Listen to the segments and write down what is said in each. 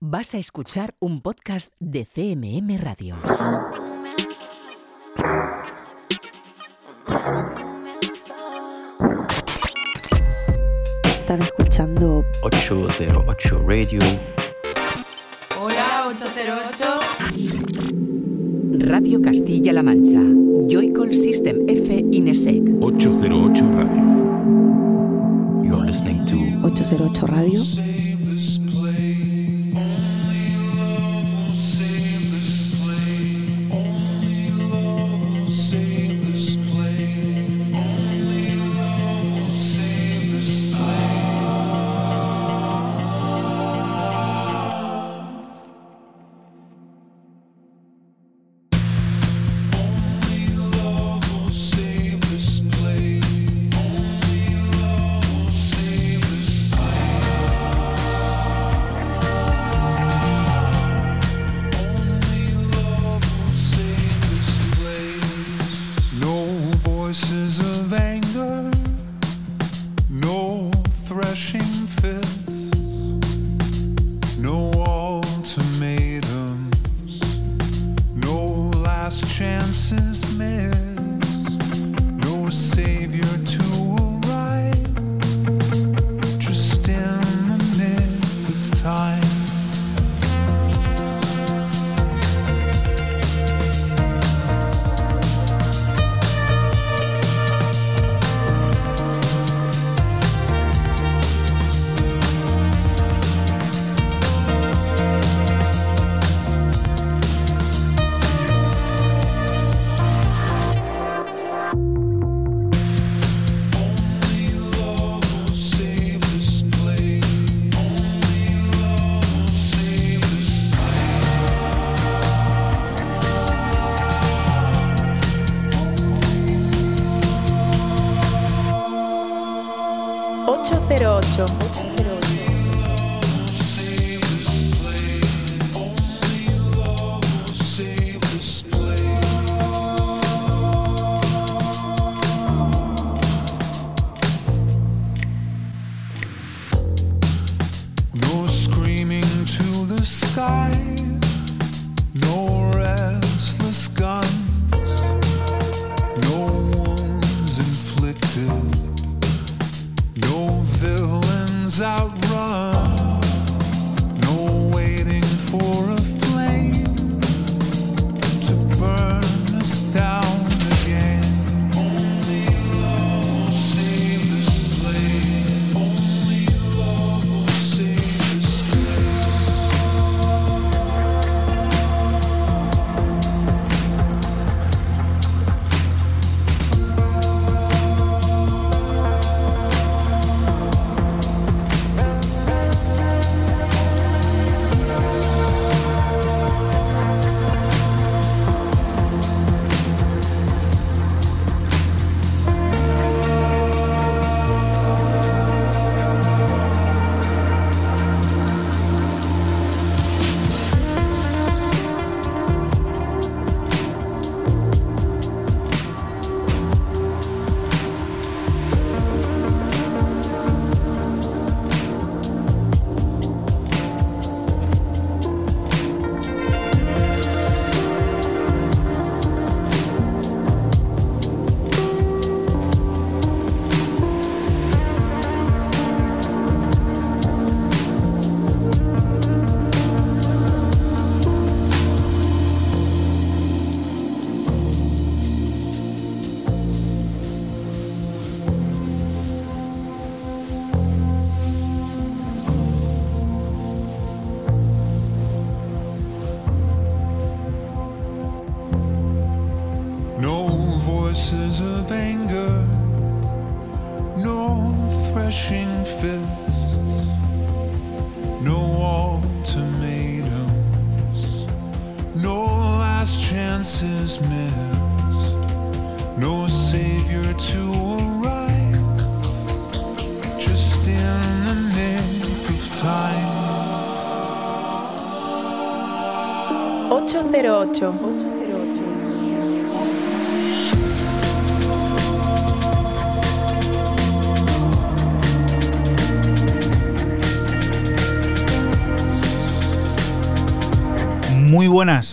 Vas a escuchar un podcast de CMM Radio. Están escuchando 808 Radio. Hola 808. Radio Castilla-La Mancha. Joycall System F Inesec. 808 Radio. You're listening to 808 Radio.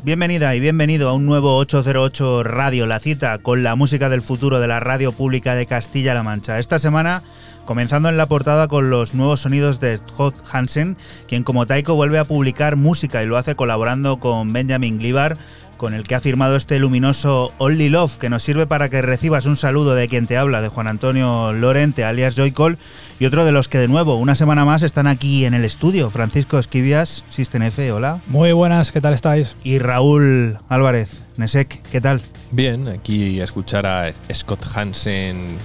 Bienvenida y bienvenido a un nuevo 808 Radio, la cita con la música del futuro de la radio pública de Castilla-La Mancha. Esta semana comenzando en la portada con los nuevos sonidos de Scott Hansen, quien como Taiko vuelve a publicar música y lo hace colaborando con Benjamin Glibar, con el que ha firmado este luminoso Only Love, que nos sirve para que recibas un saludo de quien te habla, de Juan Antonio Lorente, alias Joycol, y otro de los que de nuevo, una semana más, están aquí en el estudio, Francisco Esquivias, System F, hola. Muy buenas, ¿qué tal estáis? Y Raúl Álvarez, Nesek, ¿qué tal? Bien, aquí a escuchar a Scott Hansen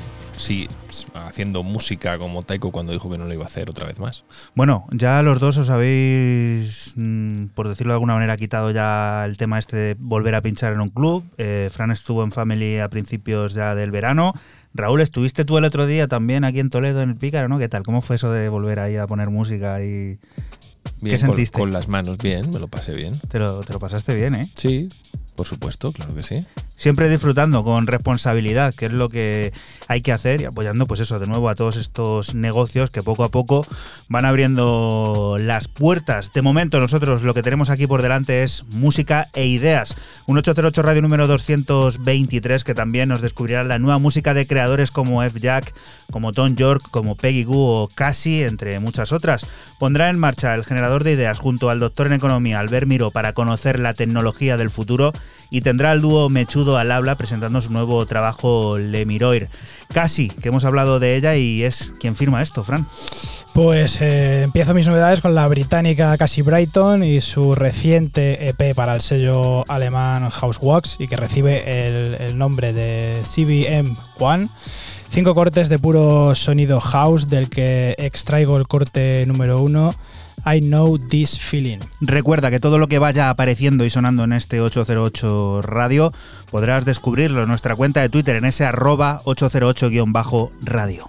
sí, haciendo música como Taiko cuando dijo que no lo iba a hacer otra vez más. Bueno, ya los dos os habéis, mm, por decirlo de alguna manera, quitado ya el tema este de volver a pinchar en un club. Eh, Fran estuvo en Family a principios ya del verano. Raúl, estuviste tú el otro día también aquí en Toledo, en el Pícaro, ¿no? ¿Qué tal? ¿Cómo fue eso de volver ahí a poner música y... Bien, ¿Qué sentiste? Con, con, las manos bien, me lo pasé bien. Te lo, te lo pasaste bien, ¿eh? Sí, por supuesto, claro que sí siempre disfrutando con responsabilidad, que es lo que hay que hacer y apoyando pues eso de nuevo a todos estos negocios que poco a poco van abriendo las puertas. De momento nosotros lo que tenemos aquí por delante es música e ideas. Un 808 Radio número 223 que también nos descubrirá la nueva música de creadores como F. Jack, como Tom York, como Peggy Goo o Cassie, entre muchas otras. Pondrá en marcha el generador de ideas junto al doctor en economía Albert Miro para conocer la tecnología del futuro y tendrá el dúo Mechudo al habla presentando su nuevo trabajo Le Miroir. Casi, que hemos hablado de ella y es quien firma esto, Fran. Pues eh, empiezo mis novedades con la británica Cassie Brighton y su reciente EP para el sello alemán Housewax y que recibe el, el nombre de CBM One. Cinco cortes de puro sonido house del que extraigo el corte número uno I Know This Feeling. Recuerda que todo lo que vaya apareciendo y sonando en este 808 Radio podrás descubrirlo en nuestra cuenta de Twitter en ese arroba 808-radio.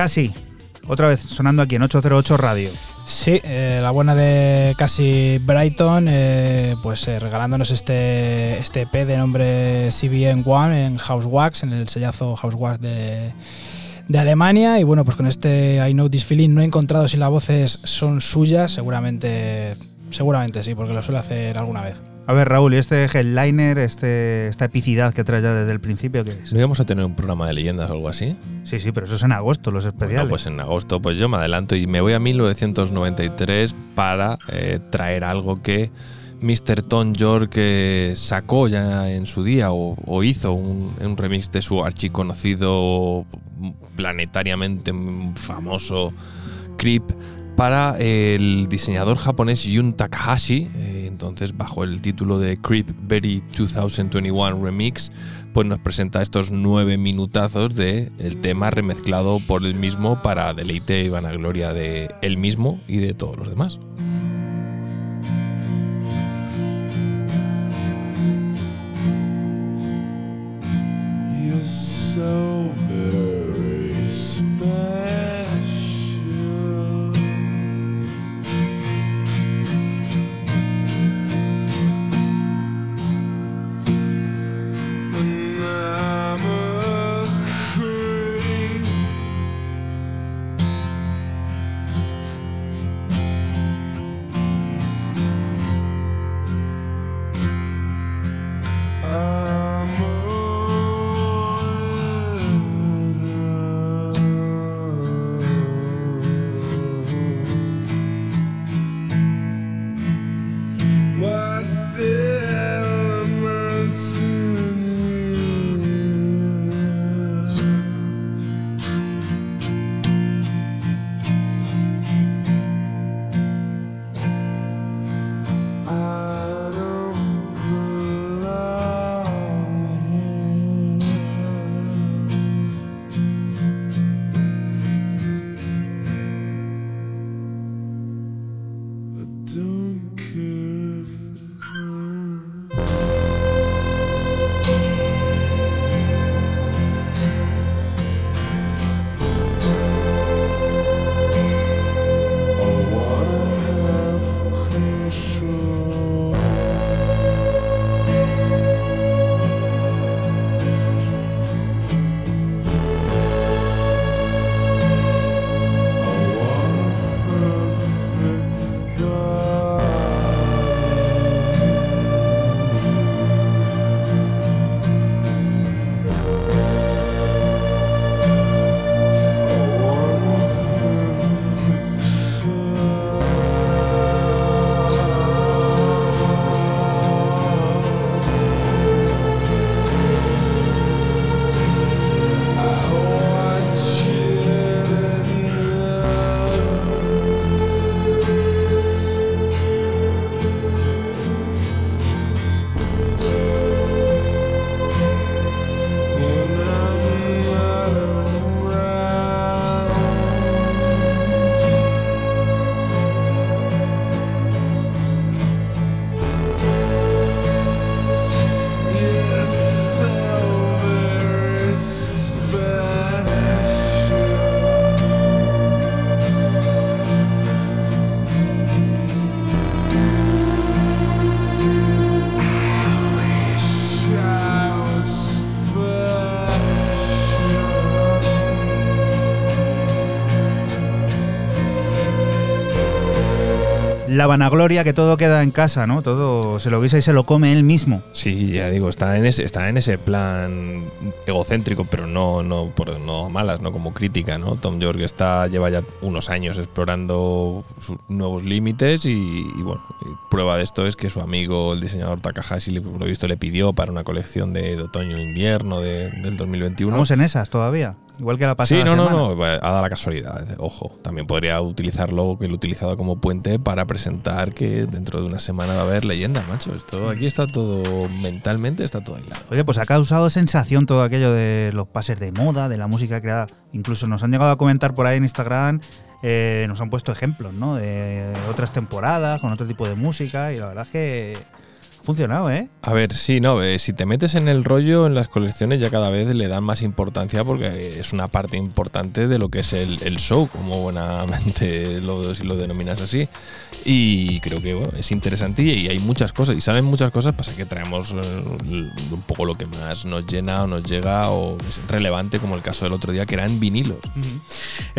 Casi. Otra vez sonando aquí en 808 Radio. Sí, eh, la buena de casi Brighton, eh, pues eh, regalándonos este, este EP de nombre CBN One en House Wax, en el sellazo House Wax de, de Alemania. Y bueno, pues con este I Know This Feeling no he encontrado si las voces son suyas, seguramente, seguramente sí, porque lo suele hacer alguna vez. A ver, Raúl, ¿y este headliner, este, esta epicidad que trae ya desde el principio, qué es? ¿No íbamos a tener un programa de leyendas o algo así? Sí, sí, pero eso es en agosto, los especiales. Bueno, pues en agosto, pues yo me adelanto y me voy a 1993 para eh, traer algo que Mr. Tom York eh, sacó ya en su día o, o hizo un, un remix de su archiconocido, planetariamente famoso Creep para el diseñador japonés Jun Takahashi. Eh, entonces, bajo el título de Creep Berry 2021 Remix, pues nos presenta estos nueve minutazos de el tema remezclado por él mismo para deleite y vanagloria de él mismo y de todos los demás. La vanagloria que todo queda en casa, ¿no? Todo se lo guisa y se lo come él mismo. Sí, ya digo, está en ese, está en ese plan egocéntrico, pero no, no, por, no malas, no como crítica, ¿no? Tom York está, lleva ya unos años explorando sus nuevos límites y, y bueno, y prueba de esto es que su amigo, el diseñador Takahashi, por lo visto le pidió para una colección de, de otoño-invierno de- del 2021. Estamos en esas todavía. Igual que la pasada Sí, no, no, semana. no, ha dado la casualidad. Ojo, también podría utilizarlo, que lo he utilizado como puente para presentar que dentro de una semana va a haber leyenda, macho. Esto aquí está todo mentalmente, está todo aislado. Oye, pues ha causado sensación todo aquello de los pases de moda, de la música creada. Incluso nos han llegado a comentar por ahí en Instagram, eh, nos han puesto ejemplos, ¿no? De otras temporadas, con otro tipo de música, y la verdad es que funcionado, ¿eh? A ver, sí, no, eh, si te metes en el rollo, en las colecciones ya cada vez le dan más importancia porque es una parte importante de lo que es el, el show, como buenamente lo, si lo denominas así. Y creo que bueno, es interesante y hay muchas cosas, y saben muchas cosas, pasa que traemos eh, un poco lo que más nos llena o nos llega o es relevante, como el caso del otro día, que eran vinilos.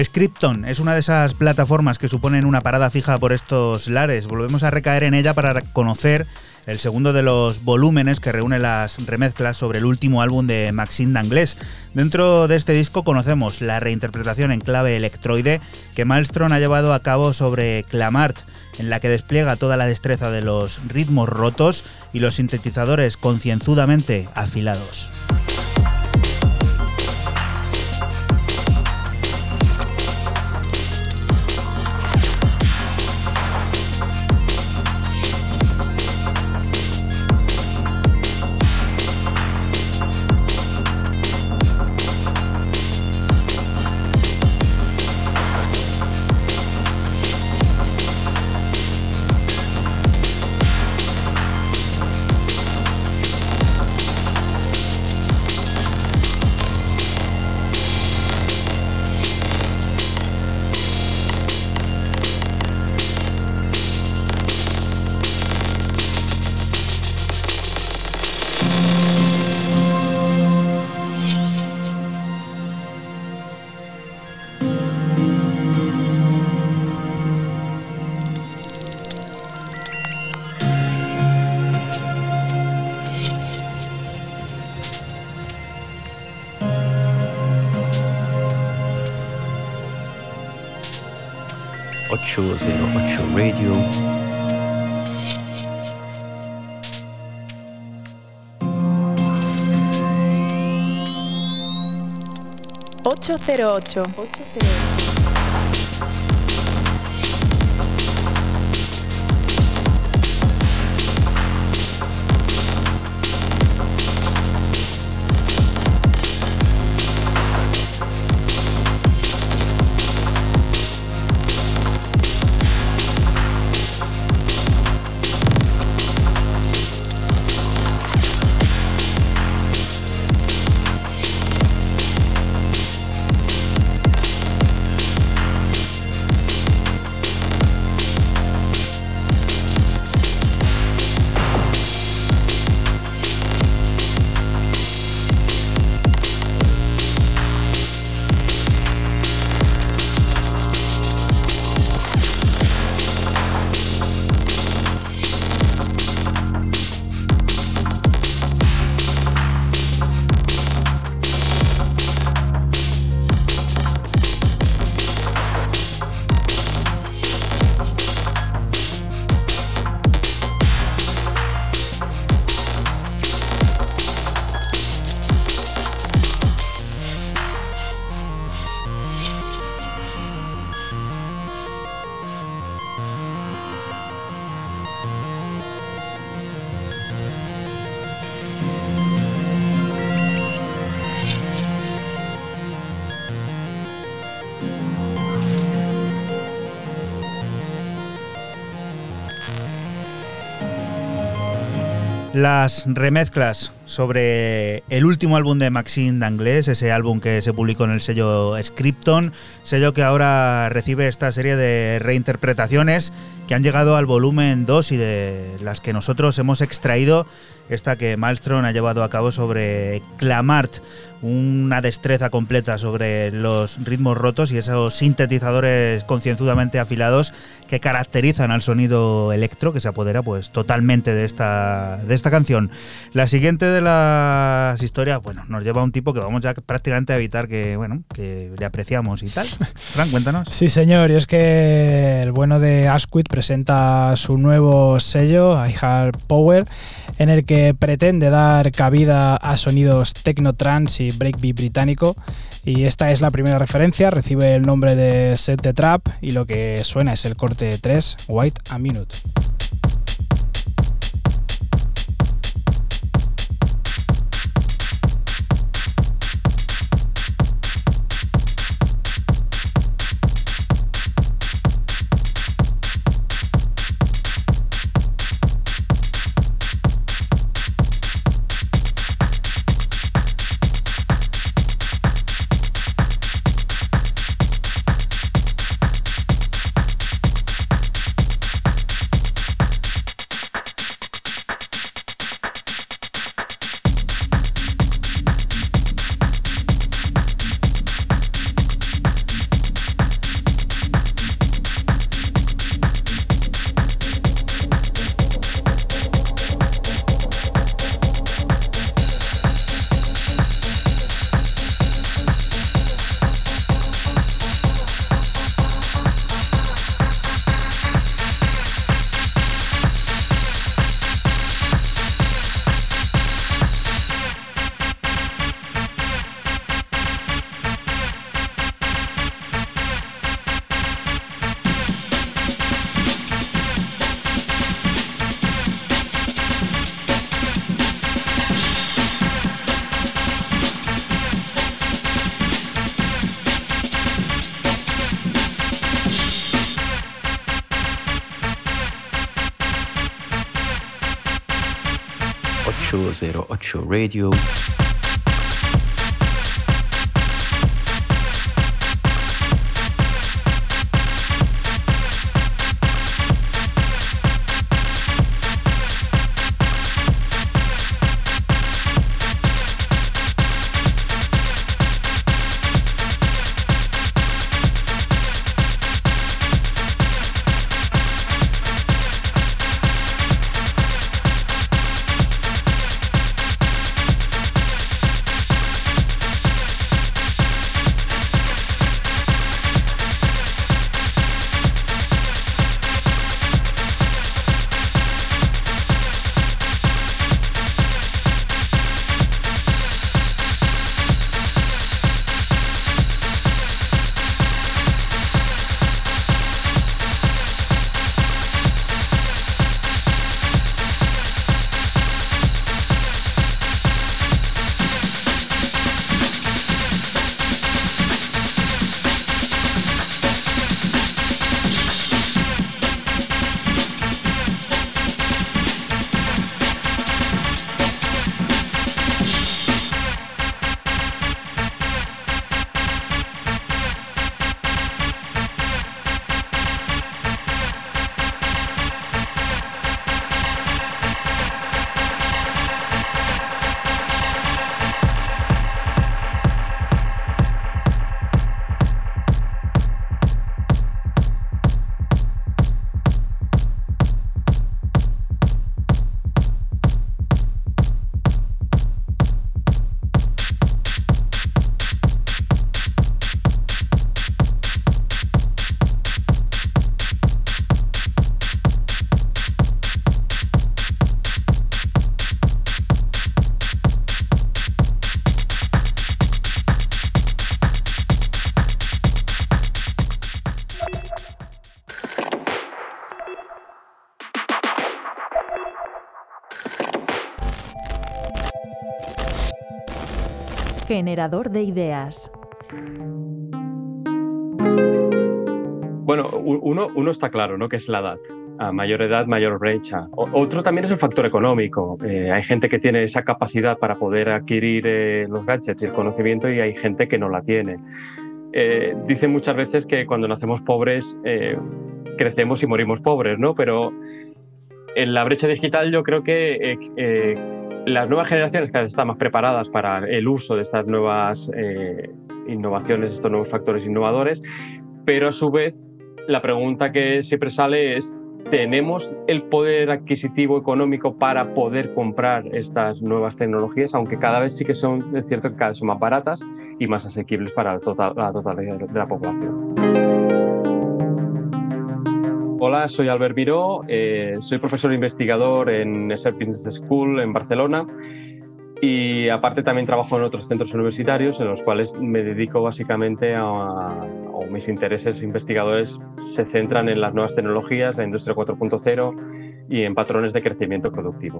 Scripton es una de esas plataformas que suponen una parada fija por estos lares. Volvemos a recaer en ella para conocer el segundo de los volúmenes que reúne las remezclas sobre el último álbum de Maxine Danglés. Dentro de este disco conocemos la reinterpretación en clave electroide que Maelstrom ha llevado a cabo sobre Clamart, en la que despliega toda la destreza de los ritmos rotos y los sintetizadores concienzudamente afilados. 808. Las remezclas sobre el último álbum de Maxine Danglés, ese álbum que se publicó en el sello Scripton, sello que ahora recibe esta serie de reinterpretaciones que han llegado al volumen 2 y de las que nosotros hemos extraído esta que Maelstrom ha llevado a cabo sobre Clamart, una destreza completa sobre los ritmos rotos y esos sintetizadores concienzudamente afilados que caracterizan al sonido electro que se apodera pues totalmente de esta, de esta canción. La siguiente de las historias, bueno, nos lleva a un tipo que vamos ya prácticamente a evitar que, bueno, que le apreciamos y tal. Fran, cuéntanos. Sí, señor, y es que el bueno de Asquith presenta su nuevo sello, iHeart Power, en el que pretende dar cabida a sonidos techno trance y breakbeat británico. Y esta es la primera referencia, recibe el nombre de Set the Trap y lo que suena es el corte 3, White a Minute. Zero ocho Radio. Generador de ideas. Bueno, uno, está claro, ¿no? Que es la edad. A mayor edad, mayor brecha. Otro también es el factor económico. Eh, hay gente que tiene esa capacidad para poder adquirir eh, los gadgets y el conocimiento y hay gente que no la tiene. Eh, dicen muchas veces que cuando nacemos pobres crecemos y morimos pobres, ¿no? Pero en la brecha digital yo creo que eh, eh, las nuevas generaciones cada vez están más preparadas para el uso de estas nuevas eh, innovaciones, estos nuevos factores innovadores, pero a su vez la pregunta que siempre sale es tenemos el poder adquisitivo económico para poder comprar estas nuevas tecnologías, aunque cada vez sí que son, es cierto que cada vez son más baratas y más asequibles para la, total, la totalidad de la población. Hola, soy Albert Miró, eh, soy profesor investigador en SER Business School en Barcelona y aparte también trabajo en otros centros universitarios en los cuales me dedico básicamente a, o mis intereses investigadores se centran en las nuevas tecnologías, la industria 4.0 y en patrones de crecimiento productivo.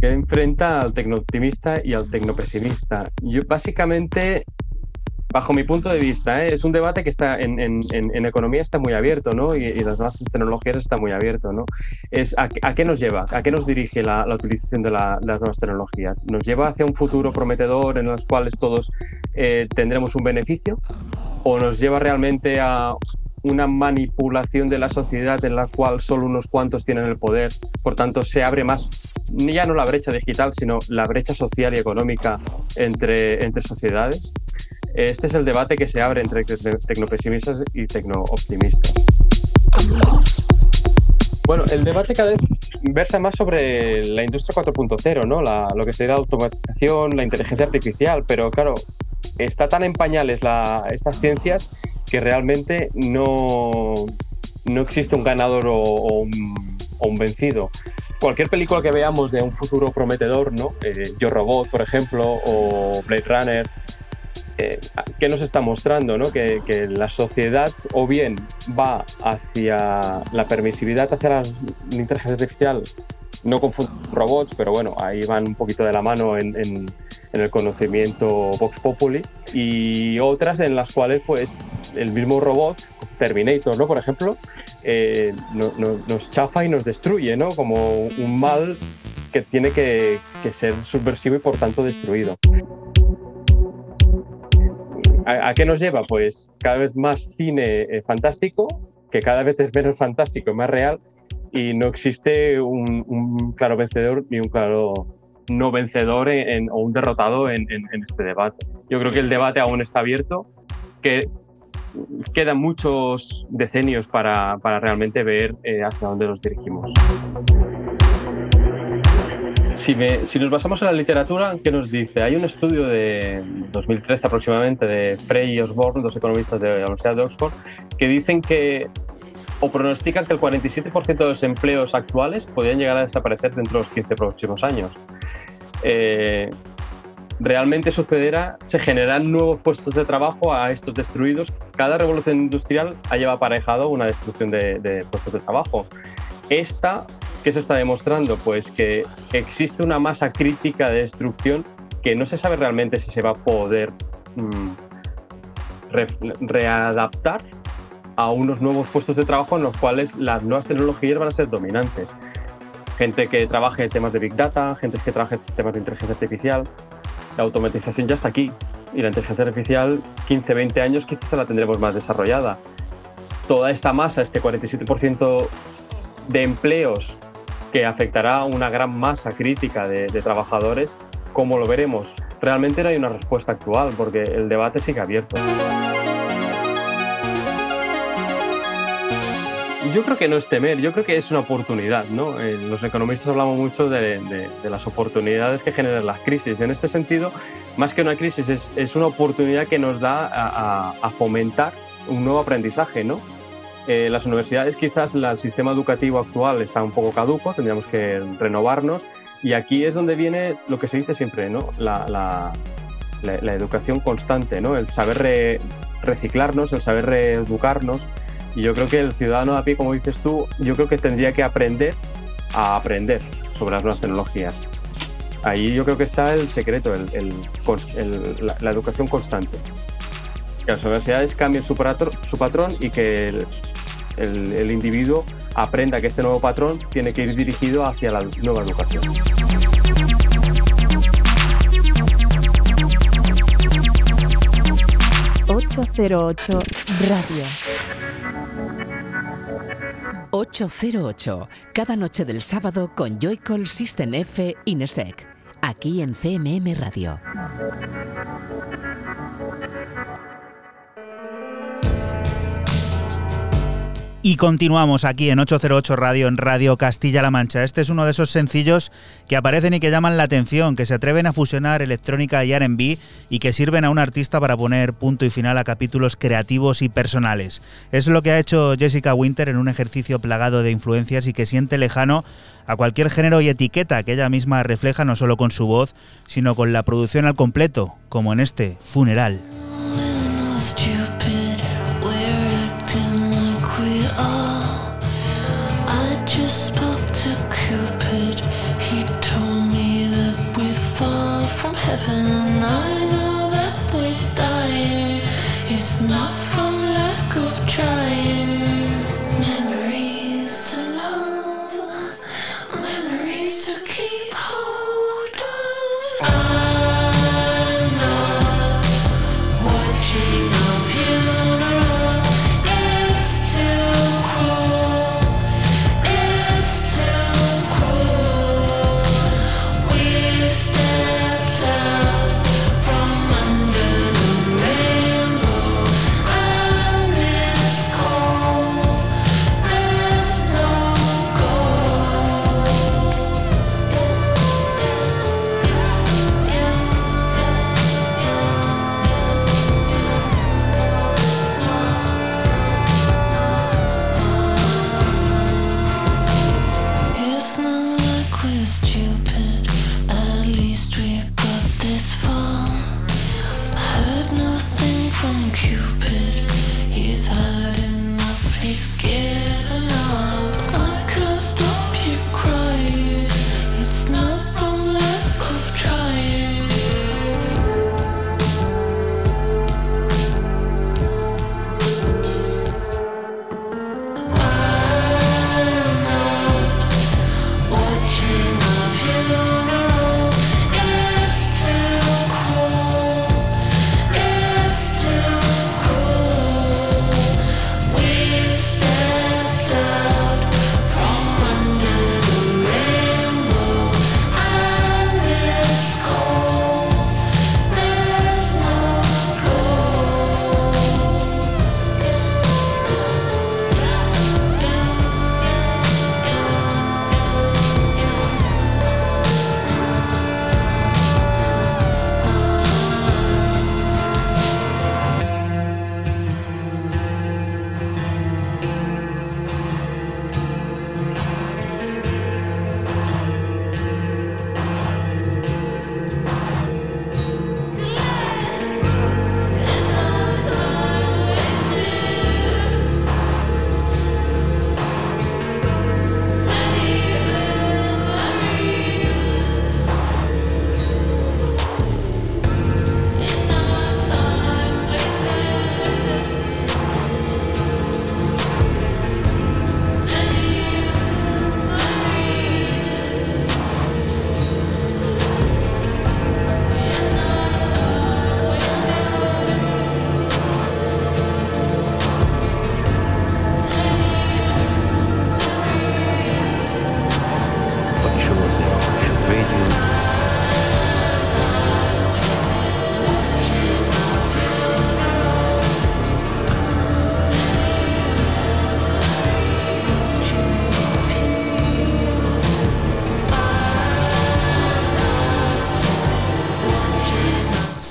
Que enfrenta al tecnooptimista y al tecnopesimista. Yo básicamente bajo mi punto de vista, ¿eh? es un debate que está en, en, en, economía está muy abierto, ¿no? Y, y, las nuevas tecnologías está muy abierto, ¿no? Es a, a qué nos lleva, a qué nos dirige la, la utilización de, la, las nuevas tecnologías. ¿Nos lleva hacia un futuro prometedor en los cuales todos eh, tendremos un beneficio? ¿O nos lleva realmente a una manipulación de la sociedad en la cual solo unos cuantos tienen el poder? Por tanto, se abre más ya no la brecha digital, sino la brecha social y económica entre, entre sociedades. Este es el debate que se abre entre tecnopesimistas y tecnooptimistas. Bueno, el debate cada vez versa más sobre la industria 4.0, ¿no? La, lo que sería la automatización, la inteligencia artificial, pero claro, está tan en pañales la, estas ciencias que realmente no, no existe un ganador o, o, un, o, un, vencido. Cualquier película que veamos de un futuro prometedor, ¿no? Eh, Yo Robot, por ejemplo, o Blade Runner, eh, ¿qué nos está mostrando? ¿no? Que, que, la sociedad o bien va hacia la permisividad hacia la inteligencia artificial, no con robots, pero bueno, ahí van un poquito de la mano en, en, en, el conocimiento Vox Populi, y otras en las cuales pues el mismo robot, Terminator, ¿no? por ejemplo, eh, no, no, nos chafa y nos destruye, ¿no? como un mal que tiene que, que ser subversivo y por tanto destruido. ¿A, ¿A, qué nos lleva? Pues cada vez más cine eh, fantástico, que cada vez es menos fantástico y más real, y no existe un, un claro vencedor ni un claro no vencedor en, o un derrotado en, en, en, este debate. Yo creo que el debate aún está abierto, que quedan muchos decenios para, para realmente ver eh, hacia dónde nos dirigimos. Si, me, si, nos basamos en la literatura, ¿qué nos dice? Hay un estudio de 2013 aproximadamente de Frey y Osborne, dos economistas de la Universidad de Oxford, que dicen que o pronostican que el 47% de los empleos actuales podrían llegar a desaparecer dentro de los 15 próximos años. Eh, realmente sucederá, se generarán nuevos puestos de trabajo a estos destruidos. Cada revolución industrial ha llevado aparejado una destrucción de, de puestos de trabajo. Esta ¿Qué se está demostrando? Pues que existe una masa crítica de destrucción que no se sabe realmente si se va a poder re readaptar a unos nuevos puestos de trabajo en los cuales las nuevas tecnologías van a ser dominantes. Gente que trabaje en temas de Big Data, gente que trabaje en temas de inteligencia artificial. La automatización ya está aquí y la inteligencia artificial 15, 20 años quizás la tendremos más desarrollada. Toda esta masa, este 47% de empleos que afectará a una gran masa crítica de, trabajadores, ¿cómo lo veremos? Realmente no hay una respuesta actual porque el debate sigue abierto. Yo creo que no es temer, yo creo que es una oportunidad. ¿no? Eh, los economistas hablamos mucho de, las oportunidades que generan las crisis. En este sentido, más que una crisis, es, una oportunidad que nos da a, a, a fomentar un nuevo aprendizaje, ¿no? Eh, las universidades quizás el sistema educativo actual está un poco caduco, tendríamos que renovarnos y aquí es donde viene lo que se dice siempre, ¿no? la, la, educación constante, ¿no? el saber re, reciclarnos, el saber reeducarnos y yo creo que el ciudadano a pie, como dices tú, yo creo que tendría que aprender a aprender sobre las nuevas tecnologías. Ahí yo creo que está el secreto, el, el, la, educación constante. Que las universidades cambien su, patrón, su patrón y que el, el, el, individuo aprenda que este nuevo patrón tiene que ir dirigido hacia la nueva educación. ...808 Radio. 808, cada noche del sábado con Joycall System F Inesec, aquí en CMM Radio. Y continuamos aquí en 808 Radio, en Radio Castilla-La Mancha. Este es uno de esos sencillos que aparecen y que llaman la atención, que se atreven a fusionar electrónica y RB y que sirven a un artista para poner punto y final a capítulos creativos y personales. Es lo que ha hecho Jessica Winter en un ejercicio plagado de influencias y que siente lejano a cualquier género y etiqueta que ella misma refleja no solo con su voz, sino con la producción al completo, como en este funeral.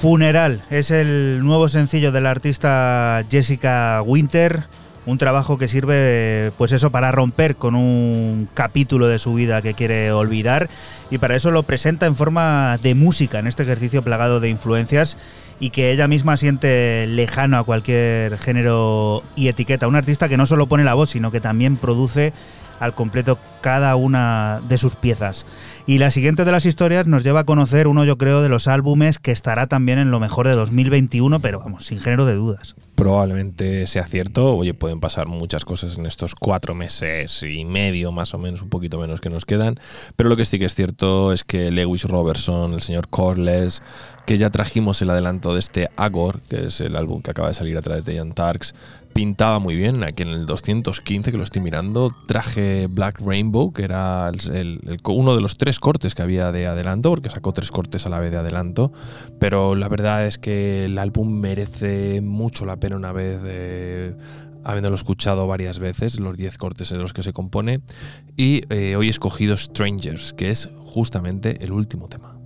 Funeral es el nuevo sencillo de la artista Jessica Winter, un trabajo que sirve pues eso para romper con un capítulo de su vida que quiere olvidar y para eso lo presenta en forma de música en este ejercicio plagado de influencias y que ella misma siente lejano a cualquier género y etiqueta, un artista que no solo pone la voz, sino que también produce al completo cada una de sus piezas. Y la siguiente de las historias nos lleva a conocer uno, yo creo, de los álbumes que estará también en lo mejor de 2021, pero vamos, sin género de dudas. Probablemente sea cierto, oye, pueden pasar muchas cosas en estos cuatro meses y medio, más o menos, un poquito menos que nos quedan, pero lo que sí que es cierto es que Lewis Robertson, el señor Corless, que ya trajimos el adelanto de este Agor, que es el álbum que acaba de salir a través de Jan Tarks, pintaba muy bien. Aquí en el 215, que lo estoy mirando, traje Black Rainbow, que era uno de los tres cortes que había de adelanto, porque sacó tres cortes a la vez de adelanto. Pero la verdad es que el álbum merece mucho la pena una vez habiéndolo escuchado varias veces, los 10 cortes en los que se compone. Y eh, hoy he escogido Strangers, que es justamente el último tema.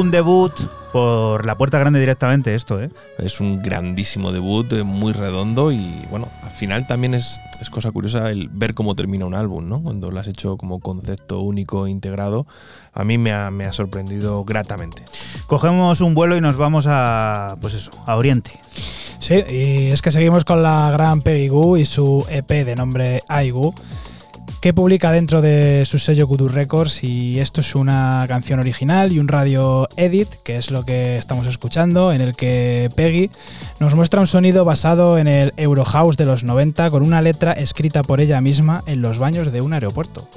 Un debut por la puerta grande directamente esto, ¿eh? Es un grandísimo debut, eh, muy redondo y bueno, al final también es, es cosa curiosa el ver cómo termina un álbum, ¿no? Cuando lo has hecho como concepto único, integrado, a mí me ha, me ha sorprendido gratamente. Cogemos un vuelo y nos vamos a, pues eso, a Oriente. Sí, y es que seguimos con la gran Peggy Goo y su EP de nombre Aigu, que publica dentro de su sello Kudu Records y esto es una canción original y un radio edit, que es lo que estamos escuchando, en el que Peggy nos muestra un sonido basado en el Eurohouse de los 90 con una letra escrita por ella misma en los baños de un aeropuerto.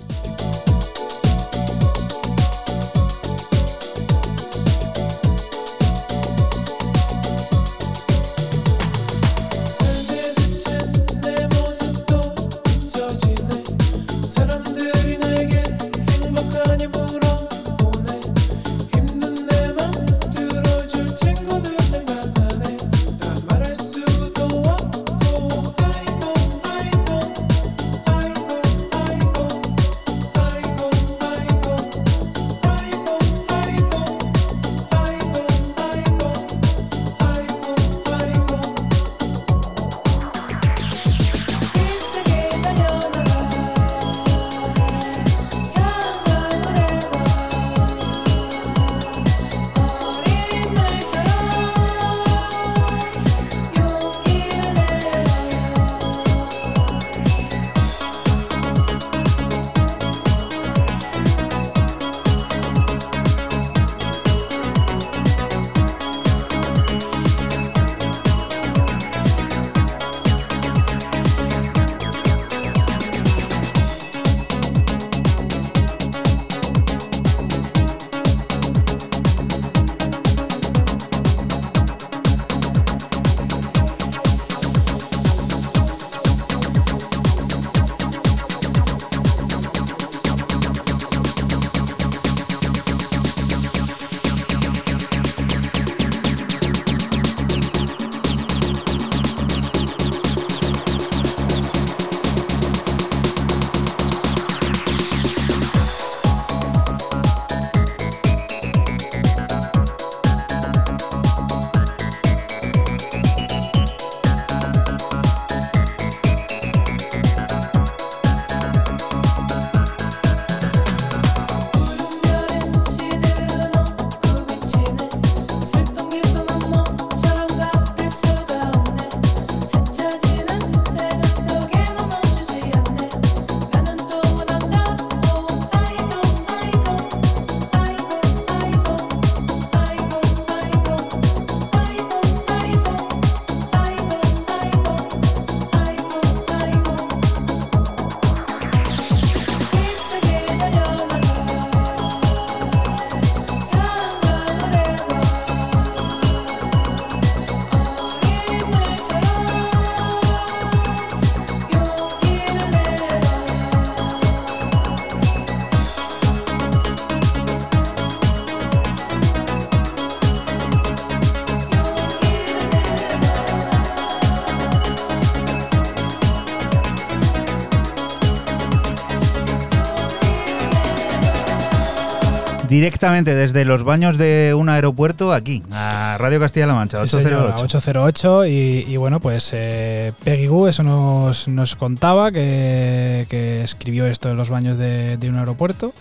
Directamente desde los baños de un aeropuerto aquí, a Radio Castilla-La Mancha, Sí, señor, 808. 808 y, y bueno, pues eh, Peggy Goo eso nos, nos contaba que, que escribió esto en los baños de, de un aeropuerto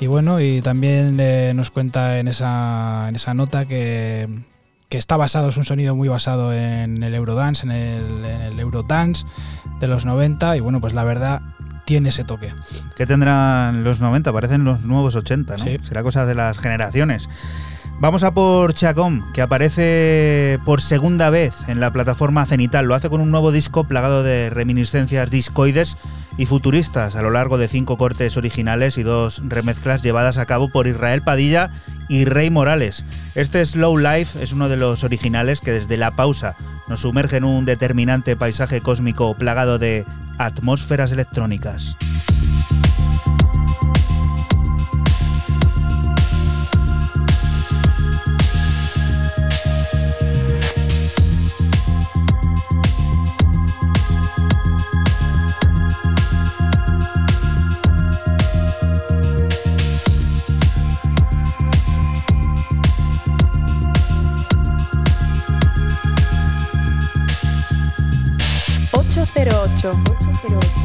y bueno, y también eh, nos cuenta en esa, en esa nota que, que está basado, es un sonido muy basado en el Eurodance, en el, en el Eurodance de los 90 y bueno, pues la verdad tiene ese toque. ¿Qué tendrán los 90? Parecen los nuevos 80, ¿no? Sí. Será cosa de las generaciones. Vamos a por Chacom, que aparece por segunda vez en la plataforma Cenital. Lo hace con un nuevo disco plagado de reminiscencias discoides y futuristas a lo largo de cinco cortes originales y dos remezclas llevadas a cabo por Israel Padilla y Rey Morales. Este Slow Life es uno de los originales que desde la pausa nos sumerge en un determinante paisaje cósmico plagado de atmósferas electrónicas. ocho cero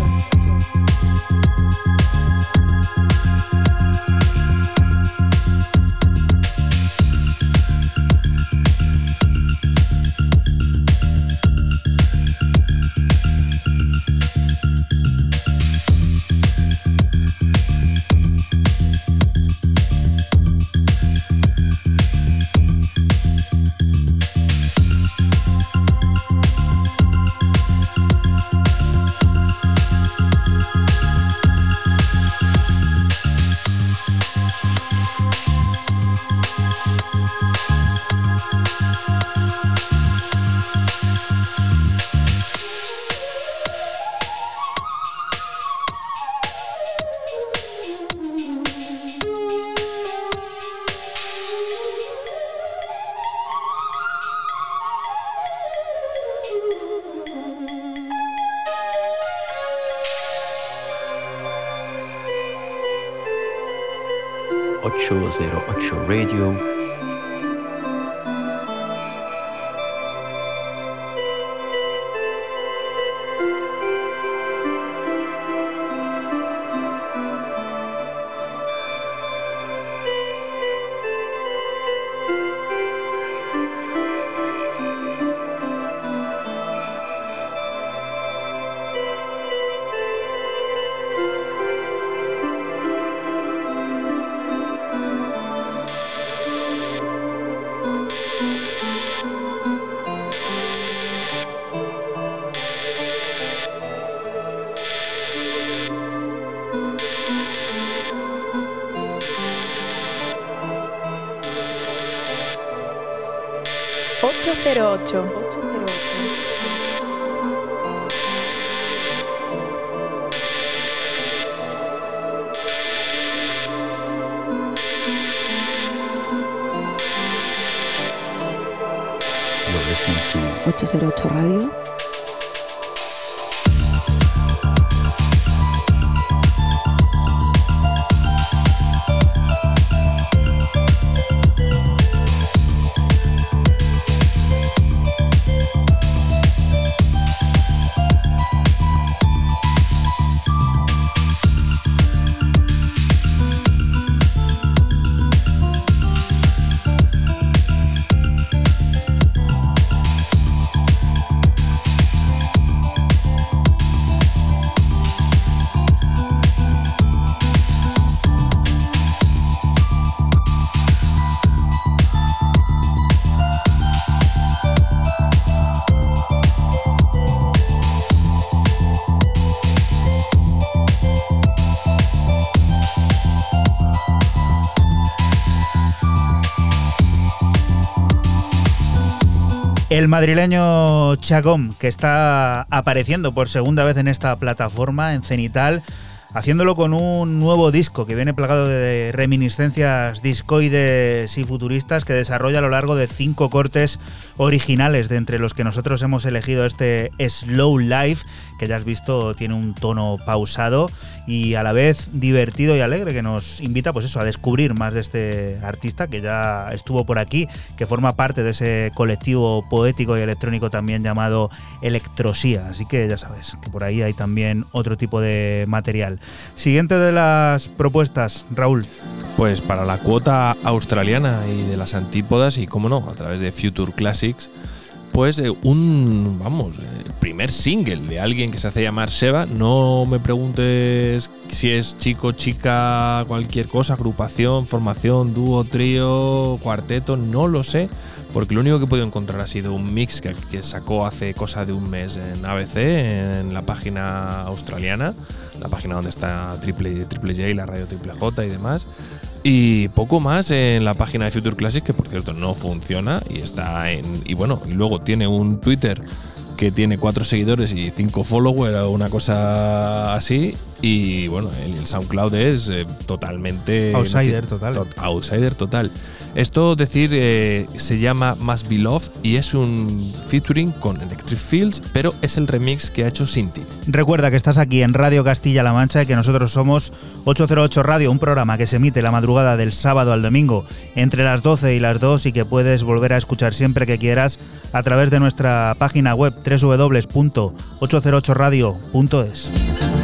808. You're listening to 808 Radio. Madrileño Chagom, que está apareciendo por segunda vez en esta plataforma, en Cenital, haciéndolo con un nuevo disco que viene plagado de reminiscencias discoides y futuristas que desarrolla a lo largo de cinco cortes originales de entre los que nosotros hemos elegido este Slow Life, que ya has visto tiene un tono pausado y a la vez divertido y alegre que nos invita pues eso a descubrir más de este artista que ya estuvo por aquí, que forma parte de ese colectivo poético y electrónico también llamado Electrosía, así que ya sabes que por ahí hay también otro tipo de material. Siguiente de las propuestas, Raúl. Pues para la cuota australiana y de las antípodas y cómo no, a través de Future Pues eh, un, vamos, el primer single de alguien que se hace llamar Seba. No me preguntes si es chico, chica, cualquier cosa, agrupación, formación, dúo, trío, cuarteto, no lo sé. Porque lo único que he podido encontrar ha sido un mix que, que sacó hace cosa de un mes en ABC, en la página australiana, la página donde está Triple, Triple J, la radio Triple J y demás. Y poco más en la página de Future Classic, que por cierto no funciona y está en. Y bueno, y luego tiene un Twitter que tiene cuatro seguidores y cinco followers o una cosa así. Y bueno, el, SoundCloud es eh, totalmente. Outsider total. outsider total. Esto decir eh, se llama Must Be Love y es un featuring con Electric Fields, pero es el remix que ha hecho Sinti. Recuerda que estás aquí en Radio Castilla-La Mancha y que nosotros somos 808 Radio, un programa que se emite la madrugada del sábado al domingo entre las 12 y las 2 y que puedes volver a escuchar siempre que quieras a través de nuestra página web www.808radio.es.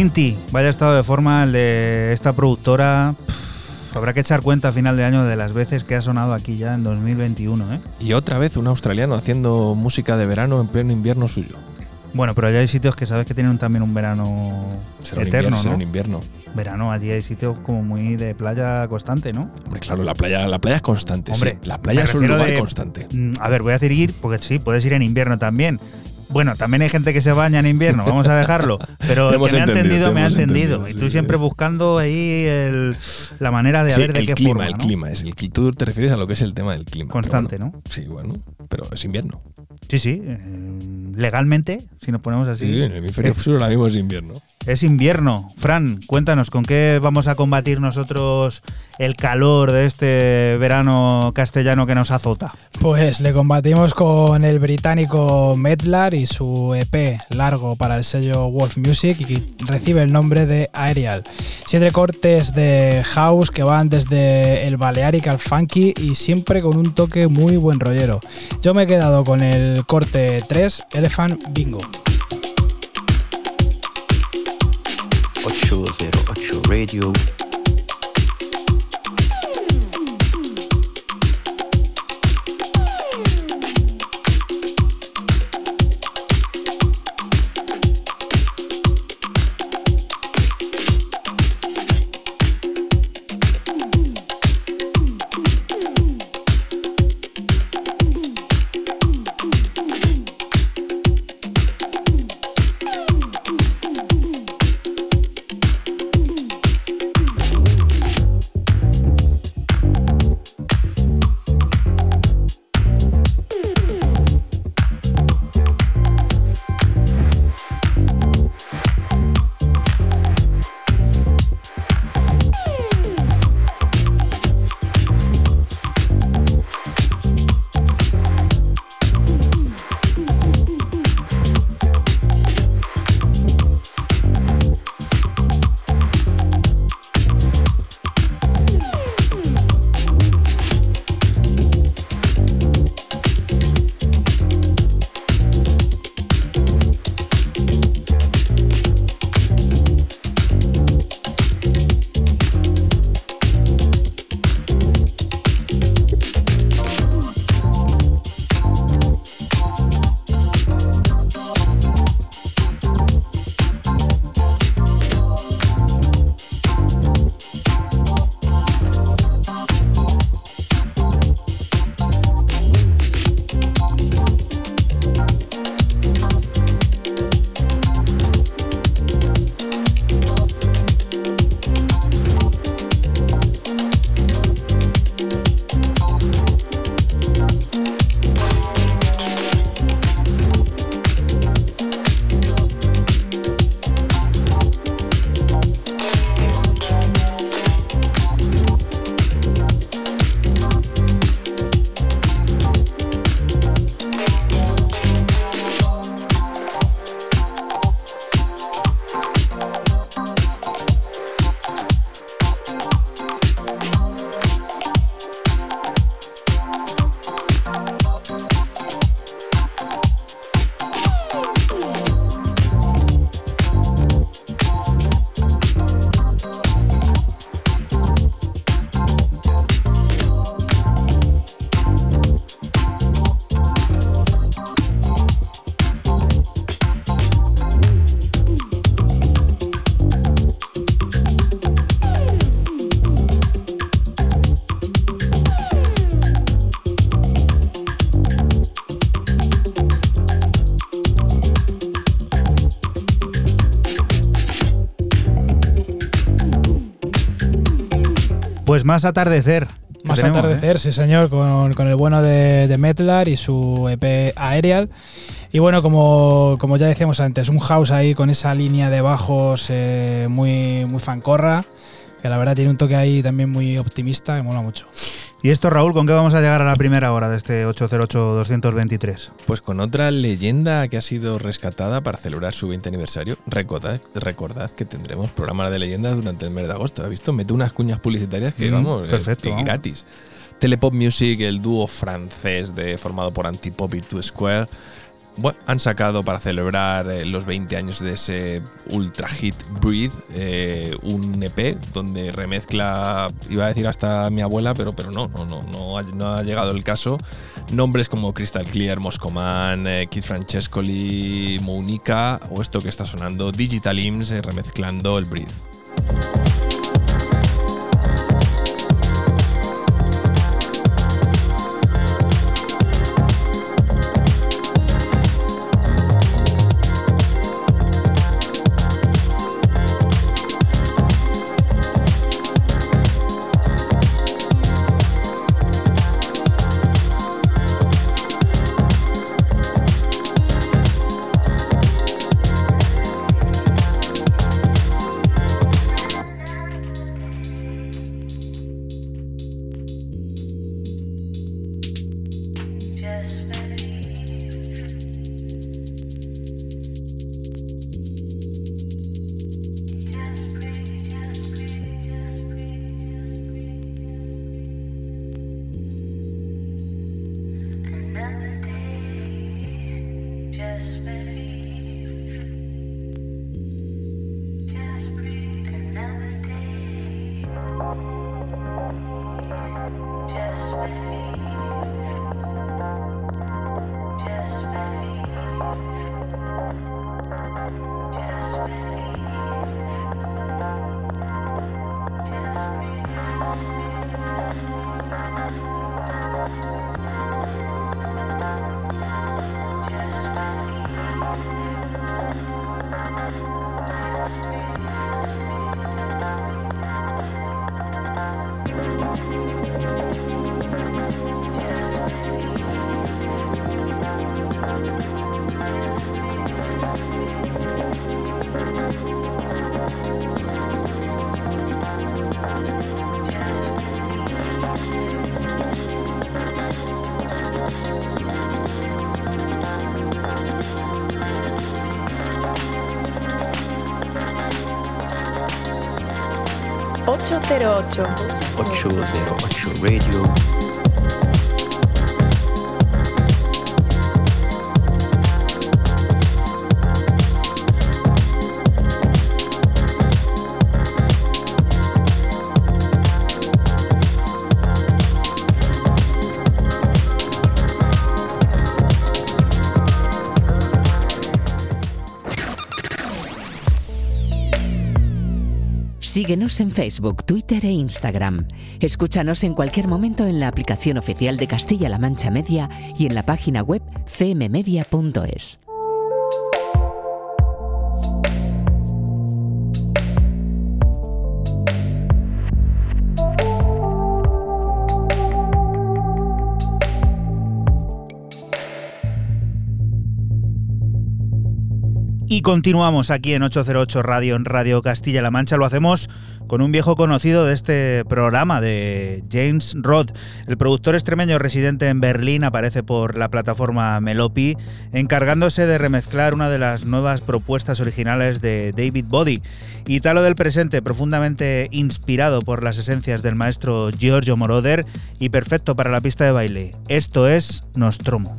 Sinti, vaya estado de forma el de esta productora. Pff, habrá que echar cuenta a final de año de las veces que ha sonado aquí ya en 2021, ¿eh? Y otra vez un australiano haciendo música de verano en pleno invierno suyo. Bueno, pero allá hay sitios que sabes que tienen también un verano Será un eterno, invierno, será ¿no? un invierno. Verano, allí hay sitios como muy de playa constante, ¿no? Hombre, claro, la playa, la playa es constante. Hombre, sí. La playa es un lugar de- constante. Mm, A ver, voy a decir ir, porque sí, puedes ir en invierno también. Bueno, también hay gente que se baña en invierno, vamos a dejarlo. Pero que me ha entendido, entendido, te me ha entendido. y tú sí. siempre buscando ahí el- la manera de Sí, ver de el qué clima, forma. el ¿no? clima es el Tú te refieres a lo que es el tema del clima. Constante, bueno, ¿no? Sí, bueno, pero es invierno. Sí, sí. eh, legalmente, si nos ponemos así. Sí, sí, en el hemisferio sur ahora mismo es invierno. Es invierno. Fran, cuéntanos, ¿con qué vamos a combatir nosotros el calor de este verano castellano que nos azota? Pues le combatimos con el británico Medlar y su EP largo para el sello Wolf Music y que recibe el nombre de Aerial. Siete cortes de house que van desde el Balearic al funky y siempre con un toque muy buen rollero. Yo me he quedado con el corte 3, Elephant Bingo. 808 Radio. Pues más atardecer. Más tenemos, atardecer, sí señor, con, con el bueno de, de Metlar y su EP Aerial. Y bueno, como, como ya decíamos antes, un house ahí con esa línea de bajos eh, muy, muy fancorra, que la verdad tiene un toque ahí también muy optimista, que mola mucho. ¿Y esto, Raúl, con qué vamos a llegar a la primera hora de este 808-223? Pues con otra leyenda que ha sido rescatada para celebrar su 20 aniversario. Recordad, recordad que tendremos programa de leyendas durante el mes de agosto. ¿Has visto? Mete unas cuñas publicitarias que, Mm, vamos, es perfecto, vamos. gratis. Telepop Music, el dúo francés de, formado por Antipop y Two Square, bueno, han sacado para celebrar eh, los 20 años de ese ultra hit Breathe eh, un EP donde remezcla, iba a decir hasta mi abuela, pero, pero no, no, no, no ha, llegado el caso. Nombres como Crystal Clear, Moscoman, eh, Keith Francescoli, Monica o esto que está sonando, Digital Imps eh, remezclando el Breathe. En Facebook, Twitter e Instagram. Escúchanos en cualquier momento en la aplicación oficial de Castilla-La Mancha Media y en la página web cmmedia.es. Y continuamos aquí en 808 Radio, en Radio Castilla-La Mancha. Lo hacemos con un viejo conocido de este programa, de James Roth. El productor extremeño residente en Berlín aparece por la plataforma Melopi, encargándose de remezclar una de las nuevas propuestas originales de David Body. Italo del presente, profundamente inspirado por las esencias del maestro Giorgio Moroder y perfecto para la pista de baile. Esto es Nostromo.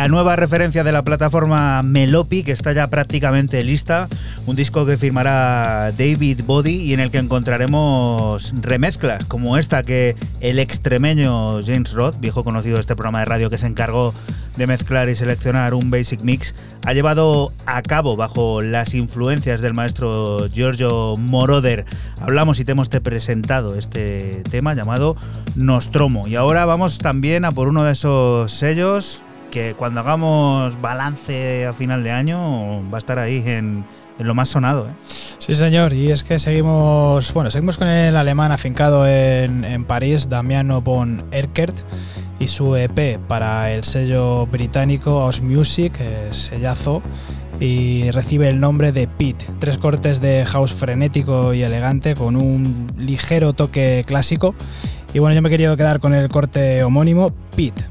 La nueva referencia de la plataforma Melopi, que está ya prácticamente lista, un disco que firmará David Body y en el que encontraremos remezclas como esta que el extremeño James Roth, viejo conocido de este programa de radio que se encargó de mezclar y seleccionar un basic mix, ha llevado a cabo bajo las influencias del maestro Giorgio Moroder. Hablamos y te hemos te presentado este tema llamado Nostromo. Y ahora vamos también a por uno de esos sellos que cuando hagamos balance a final de año va a estar ahí en, lo más sonado. ¿eh? Sí, señor, y es que seguimos, bueno, seguimos con el alemán afincado en, en París, Damiano von Erkert, y su EP para el sello británico Os Music, sellazo, y recibe el nombre de Pete. Tres cortes de house frenético y elegante con un ligero toque clásico. Y bueno, yo me he querido quedar con el corte homónimo, Pete.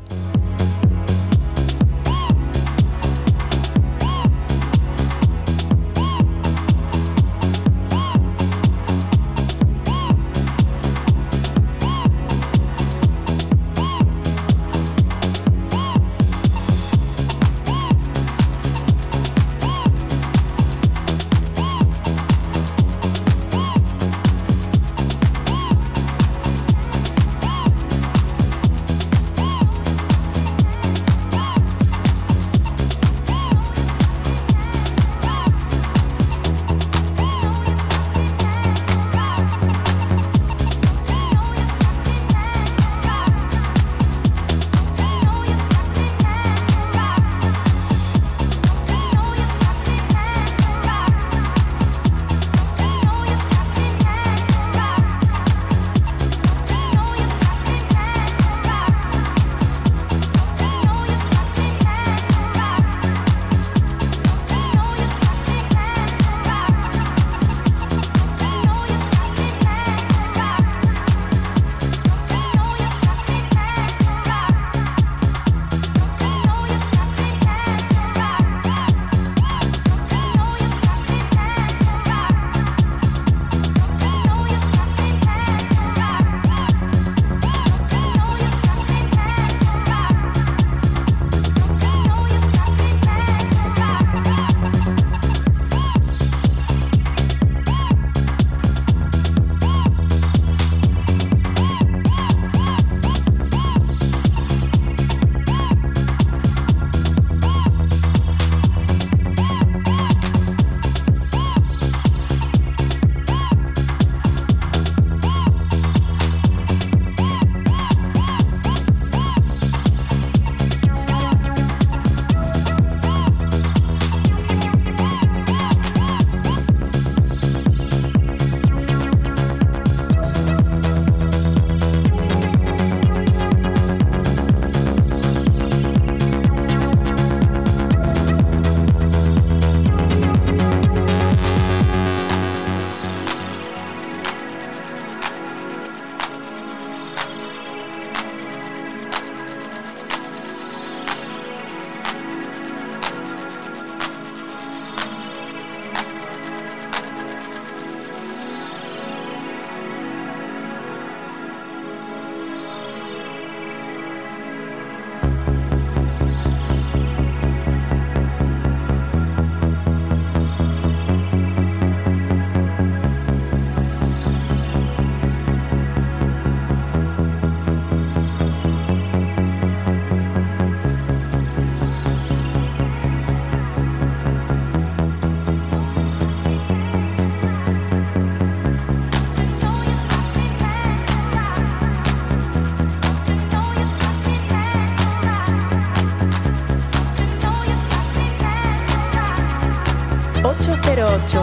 808.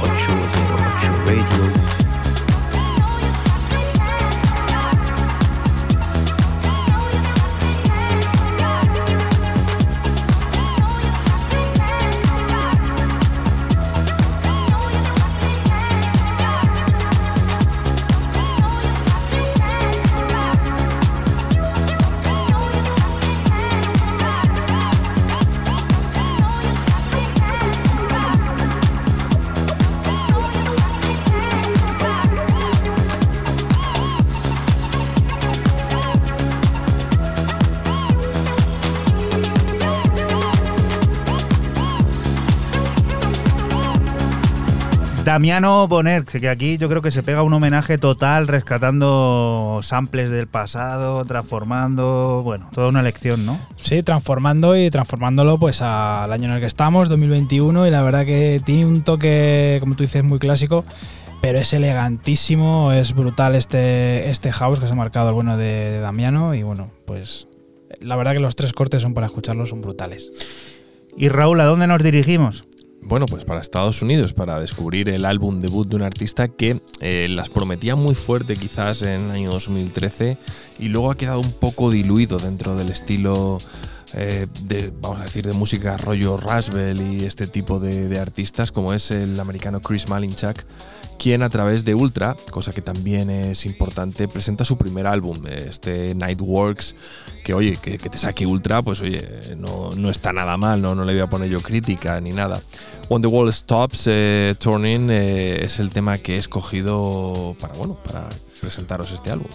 808 Radio. Damiano Bonet, que aquí yo creo que se pega un homenaje total rescatando samples del pasado, transformando, bueno, toda una lección, ¿no? Sí, transformando y transformándolo pues al año en el que estamos, 2021, y la verdad que tiene un toque, como tú dices, muy clásico, pero es elegantísimo, es brutal este, este house que se ha marcado el bueno de, de Damiano, y bueno, pues la verdad que los tres cortes son para escucharlos, son brutales. Y Raúl, ¿a dónde nos dirigimos? Bueno, pues para Estados Unidos, para descubrir el álbum debut de un artista que eh, las prometía muy fuerte quizás en el año 2013 y luego ha quedado un poco diluido dentro del estilo eh, de, vamos a decir, de música rollo Rasbel y este tipo de, artistas como es el americano Chris Malinchak quien a través de Ultra, cosa que también es importante, presenta su primer álbum, este Nightworks, que oye, que, que te saque Ultra, pues oye, no, no, está nada mal, no, no le voy a poner yo crítica ni nada. When the Wall Stops eh, Turning eh, es el tema que he escogido para, bueno, para presentaros este álbum.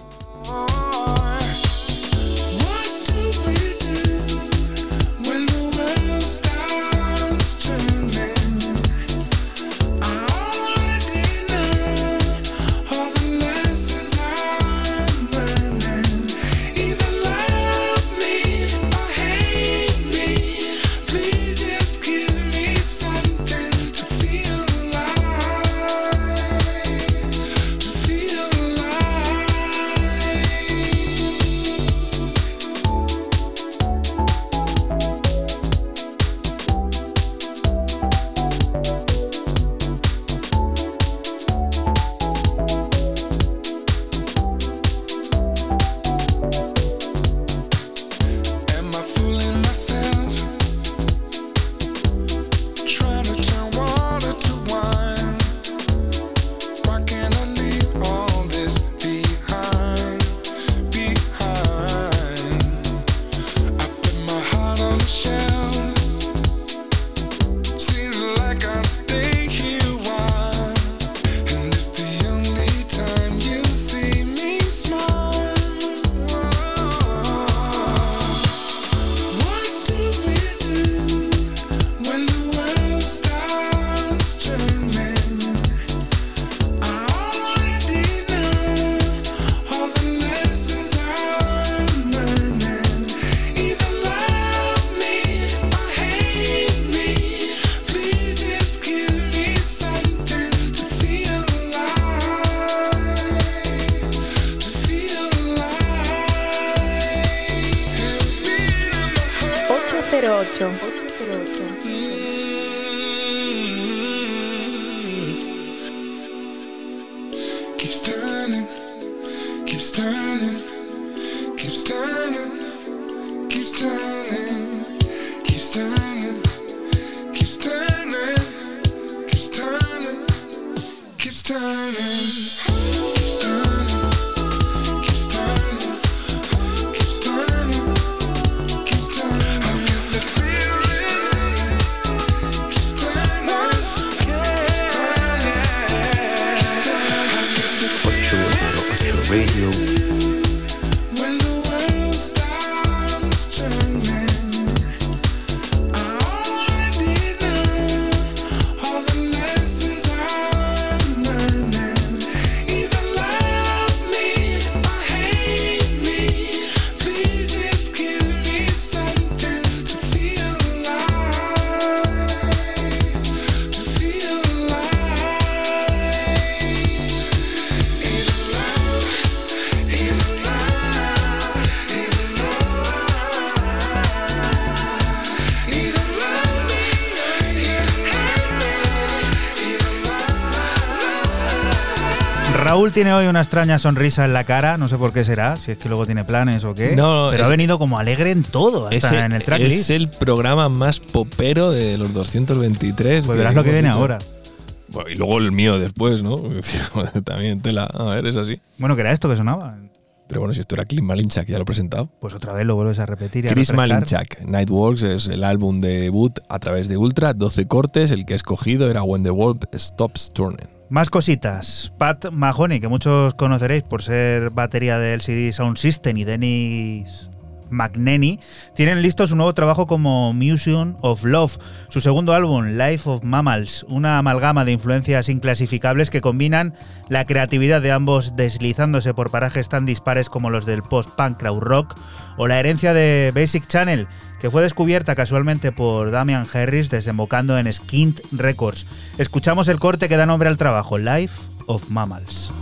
就 tiene hoy una extraña sonrisa en la cara, no sé por qué será, si es que luego tiene planes o qué. No, pero es- ha venido como alegre en todo, hasta el, en el tracklist. es el programa más popero de los 223. Pues verás lo que viene ahora. Bueno, y luego el mío después, ¿no? También tela. A ver, es así. Bueno, que era esto que sonaba. Pero bueno, si esto era Chris Malinchak, ya lo he presentado. Pues otra vez lo vuelves a repetir. y a Chris refrescar. Malinchak, Nightworks es el álbum de debut a través de Ultra, 12 cortes, el que he escogido era When the World Stops Turning. Más cositas. Pat Mahoney, que muchos conoceréis por ser batería del CD Sound System, y Dennis McNenny, tienen listo su nuevo trabajo como Museum of Love, su segundo álbum, Life of Mammals, una amalgama de influencias inclasificables que combinan la creatividad de ambos deslizándose por parajes tan dispares como los del post-punk crowd rock o la herencia de Basic Channel, que fue descubierta casualmente por Damian Harris desembocando en Skint Records. Escuchamos el corte que da nombre al trabajo, Life of Mammals.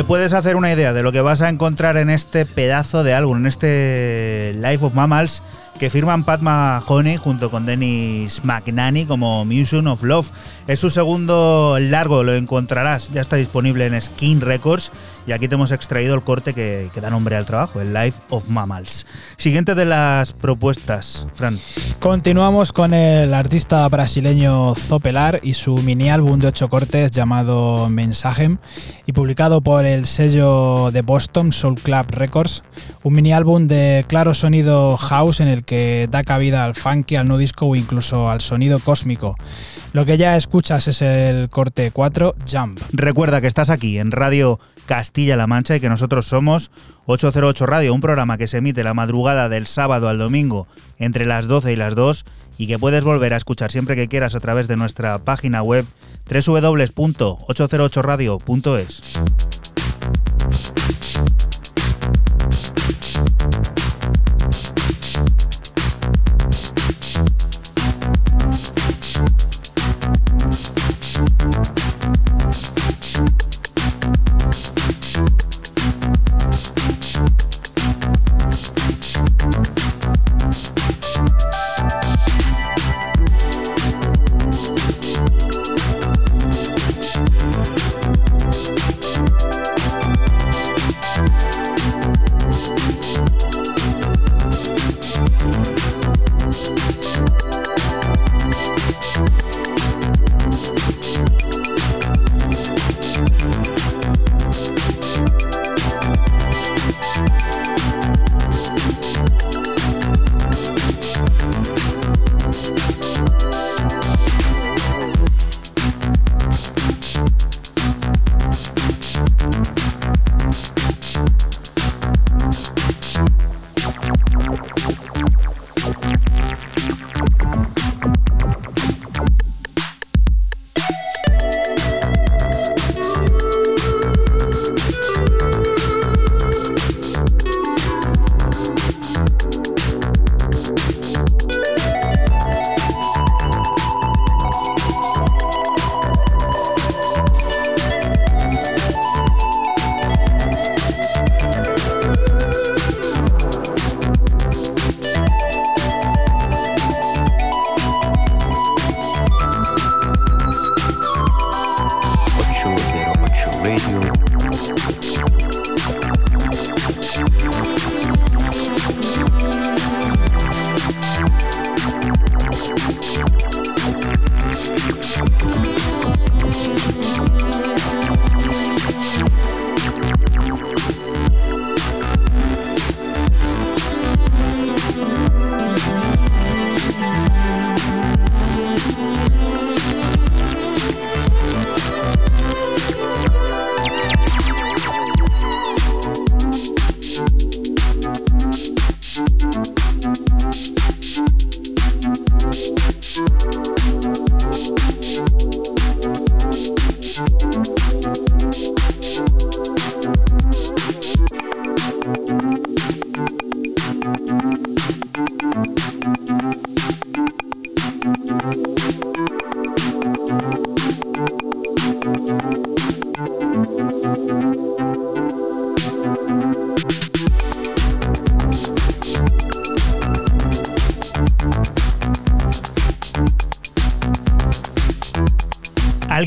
Te puedes hacer una idea de lo que vas a encontrar en este pedazo de álbum, en este Life of Mammals, que firman Pat Mahoney junto con Dennis McNanny como Museum of Love. Es su segundo largo, lo encontrarás, ya está disponible en Skin Records y aquí te hemos extraído el corte que, que da nombre al trabajo, el Life of Mammals. Siguiente de las propuestas, Fran. Continuamos con el artista brasileño Zopelar y su mini álbum de ocho cortes llamado Mensagem y publicado por el sello de Boston Soul Club Records, un mini álbum de claro sonido house en el que da cabida al funky, al no disco o incluso al sonido cósmico. Lo que ya escuchas es el corte 4, Jump. Recuerda que estás aquí en Radio Castilla. Castilla-La Mancha y que nosotros somos 808 Radio, un programa que se emite la madrugada del sábado al domingo entre las 12 y las 2 y que puedes volver a escuchar siempre que quieras a través de nuestra página web www.808radio.es.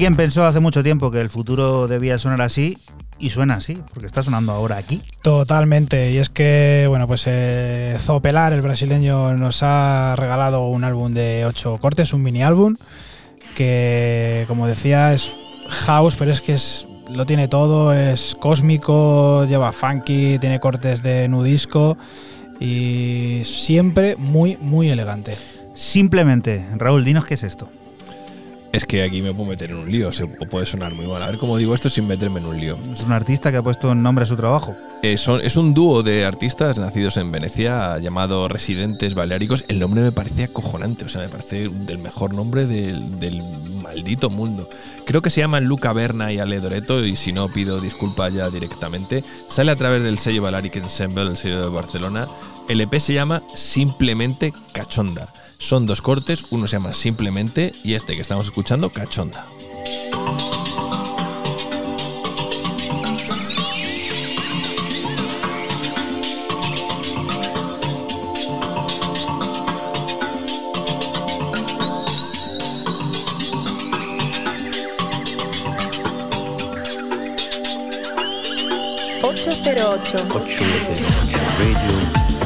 Alguien pensó hace mucho tiempo que el futuro debía sonar así y suena así, porque está sonando ahora aquí. Totalmente, y es que, bueno, pues eh, Zopelar, el brasileño, nos ha regalado un álbum de ocho cortes, un mini álbum, que, como decía, es house, pero es que es, lo tiene todo, es cósmico, lleva funky, tiene cortes de nudisco y siempre muy, muy elegante. Simplemente, Raúl, dinos qué es esto. Es que aquí me puedo meter en un lío, se, o puede sonar muy mal. A ver cómo digo esto sin meterme en un lío. Es un artista que ha puesto nombre a su trabajo. Eh, son- es un dúo de artistas nacidos en Venecia llamado Residentes Baleáricos. El nombre me parece acojonante, o sea, me parece del mejor nombre del, del maldito mundo. Creo que se llaman Luca Berna y Ale Doreto, y si no pido disculpas ya directamente. Sale a través del sello Balearic Ensemble, el sello de Barcelona. El EP se llama Simplemente Cachonda. Son dos cortes, uno se llama Simplemente y este que estamos escuchando, Cachonda. ocho ocho 808 Radio.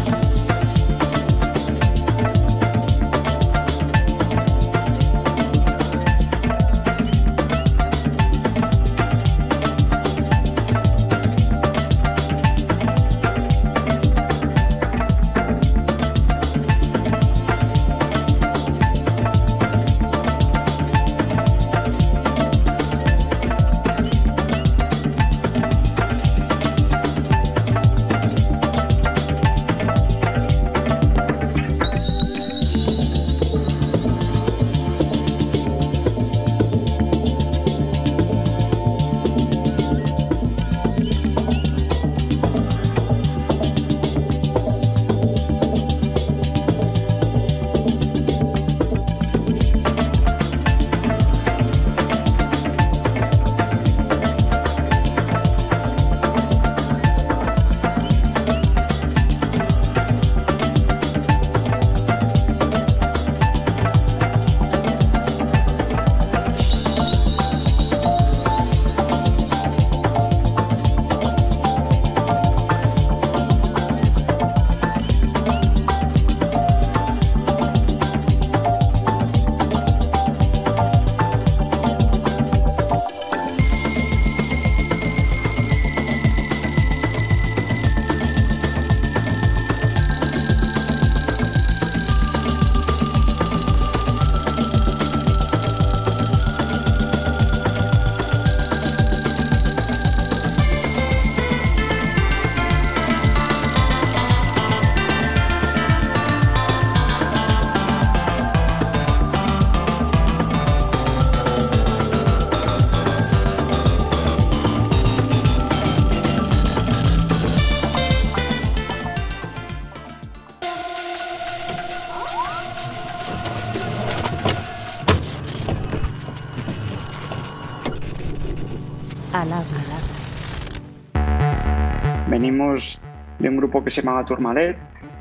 De un grupo que se llamaba Tourmalet,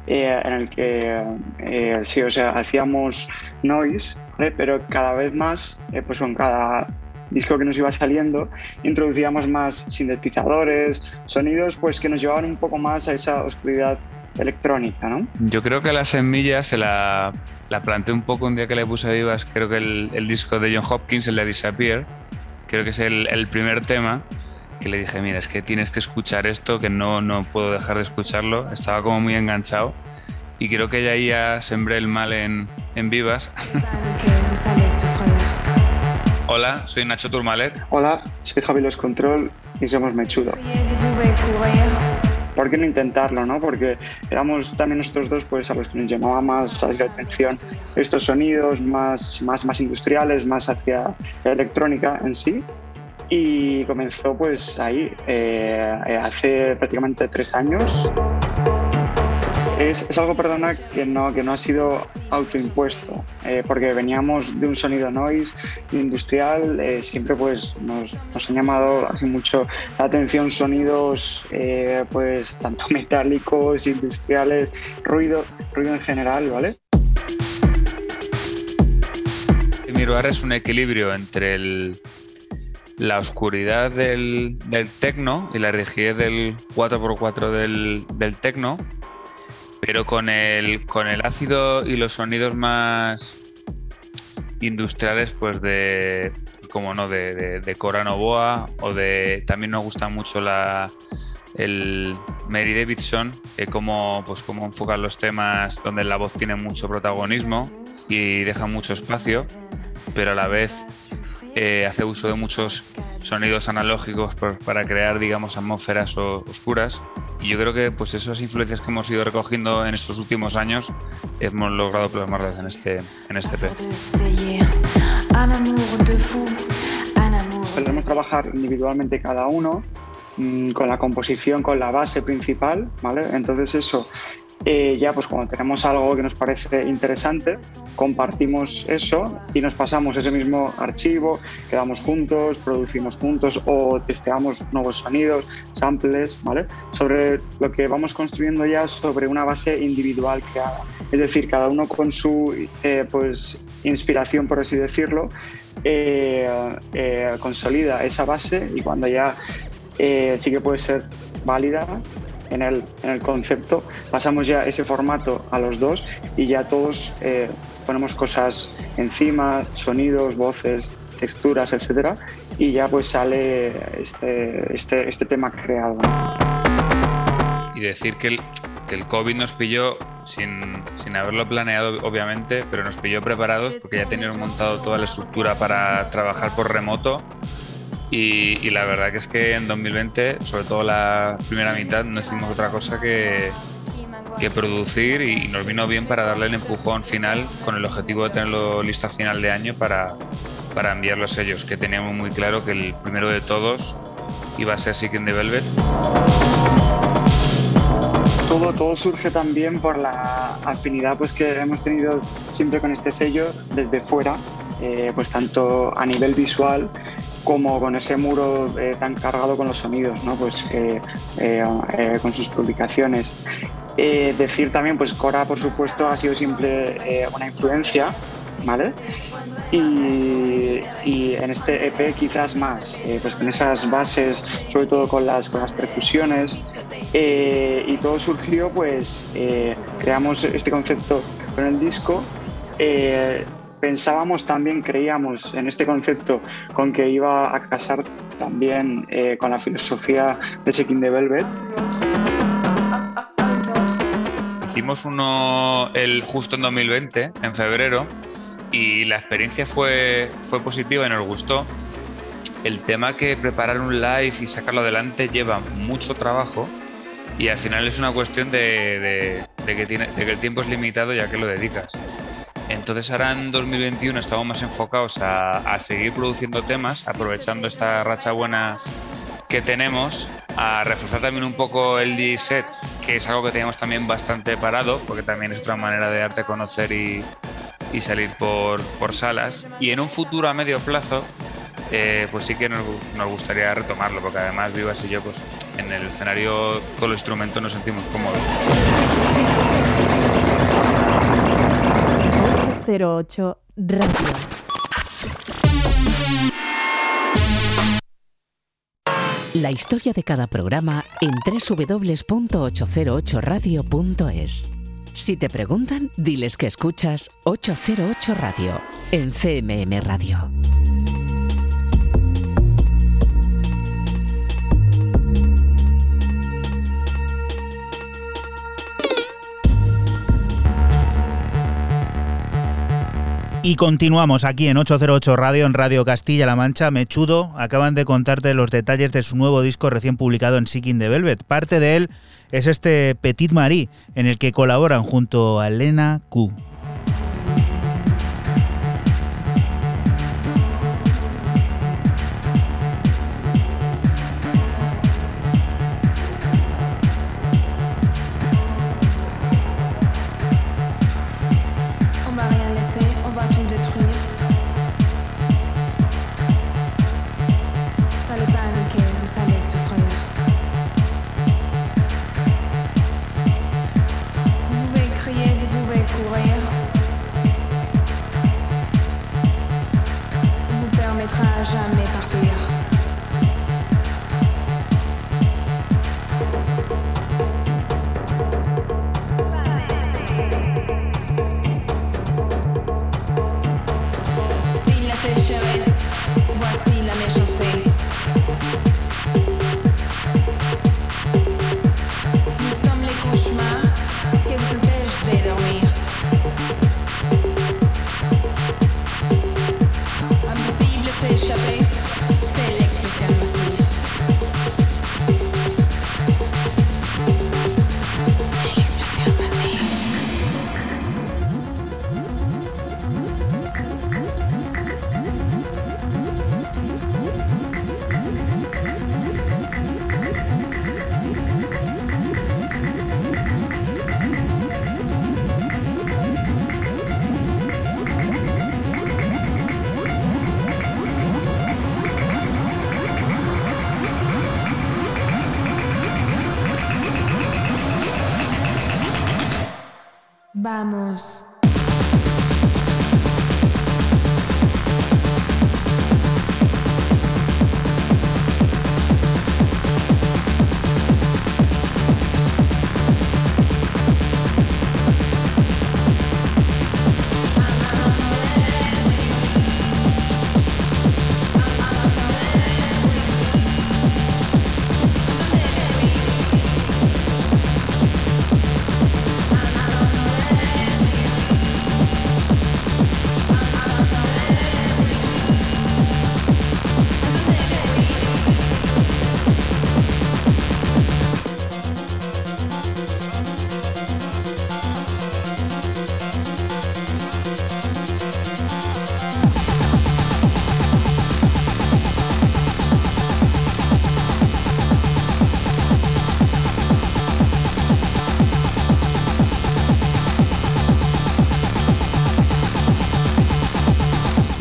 eh, en el que eh, sí, o sea, hacíamos noise, ¿vale? pero cada vez más, eh, pues con cada disco que nos iba saliendo, introducíamos más sintetizadores, sonidos pues que nos llevaban un poco más a esa oscuridad electrónica, ¿no? Yo creo que la semilla se la, la planteé un poco un día que le puse a Vivas, creo que el, el disco de John Hopkins, el de Disappear, creo que es el, el primer tema que le dije, mira, es que tienes que escuchar esto, que no, no puedo dejar de escucharlo. Estaba como muy enganchado y creo que ya ahí ya sembré el mal en, en Vivas. Hola, soy Nacho Turmalet. Hola, soy Javi Los Control y somos Mechudo. ¿Por qué no intentarlo, no? Porque éramos también nosotros dos pues, a los que nos llamaba más la atención estos sonidos más, más, más industriales, más hacia la electrónica en sí. Y comenzó pues ahí, eh, hace prácticamente tres años. Es, es, algo, perdona, que no, que no ha sido autoimpuesto, eh, porque veníamos de un sonido noise industrial, eh, siempre pues nos, nos, han llamado así mucho la atención sonidos eh, pues tanto metálicos, industriales, ruido, ruido en general, ¿vale? Miruar es un equilibrio entre el, la oscuridad del, del tecno y la rigidez del 4x4 del, del tecno, pero con el, con el ácido y los sonidos más industriales, pues de, como no, de, de, de Cora Novoa o de, también nos gusta mucho la, el Mary Davidson, eh, cómo, pues cómo enfocan los temas donde la voz tiene mucho protagonismo y deja mucho espacio, pero a la vez eh, hace uso de muchos sonidos analógicos por, para crear, digamos, atmósferas o, oscuras. Y yo creo que pues esas influencias que hemos ido recogiendo en estos últimos años hemos logrado plasmarlas en este, en este. Podemos trabajar individualmente cada uno mmm, con la composición, con la base principal, ¿vale? Entonces eso eh, ya pues cuando tenemos algo que nos parece interesante, compartimos eso y nos pasamos ese mismo archivo, quedamos juntos, producimos juntos o testeamos nuevos sonidos, samples, ¿vale? Sobre lo que vamos construyendo ya sobre una base individual creada. Es decir, cada uno con su eh, pues, inspiración, por así decirlo, eh, eh, consolida esa base y cuando ya sí que puede ser válida, en el, en el, concepto, pasamos ya ese formato a los dos y ya todos eh, ponemos cosas encima, sonidos, voces, texturas, etcétera, y ya pues sale este, este, este tema creado. Y decir que el, que el COVID nos pilló sin, sin, haberlo planeado, obviamente, pero nos pilló preparados porque ya teníamos montado toda la estructura para trabajar por remoto y, la verdad que es que en 2020, sobre todo la primera mitad, no hicimos otra cosa que, que producir y nos vino bien para darle el empujón final con el objetivo de tenerlo listo a final de año para, para enviar los sellos, que teníamos muy claro que el primero de todos iba a ser Sick in the Velvet. Todo, todo surge también por la afinidad pues, que hemos tenido siempre con este sello desde fuera, eh, pues tanto a nivel visual como con ese muro eh, tan cargado con los sonidos, ¿no? pues, eh, eh, con sus publicaciones. decir también, pues Cora, por supuesto, ha sido siempre una influencia, ¿vale? Y, en este EP quizás más, pues con esas bases, sobre todo con las, con las percusiones, y todo surgió, pues creamos este concepto con el disco pensábamos también, creíamos en este concepto con que iba a casar también eh, con la filosofía de Seeking the Velvet. Hicimos uno el, justo en 2020, en febrero, y la experiencia fue, fue positiva y nos gustó. El tema que preparar un live y sacarlo adelante lleva mucho trabajo y al final es una cuestión de, que, de que el tiempo es limitado ya que lo dedicas. Entonces ahora en 2021 estamos más enfocados a, a, seguir produciendo temas, aprovechando esta racha buena que tenemos, a reforzar también un poco el DJ set, que es algo que teníamos también bastante parado, porque también es otra manera de darte a conocer y, y salir por, por salas. Y en un futuro a medio plazo, eh, pues sí que nos, nos gustaría retomarlo, porque además Vivas y yo, pues en el escenario con los instrumentos nos sentimos cómodos. 808 Radio. La historia de cada programa en www.808radio.es. Si te preguntan, diles que escuchas 808 Radio en CMM Radio. Y continuamos aquí en 808 Radio, en Radio Castilla-La Mancha. Mechudo, acaban de contarte los detalles de su nuevo disco recién publicado en Seeking the Velvet. Parte de él es este Petit Marie, en el que colaboran junto a Elena Q.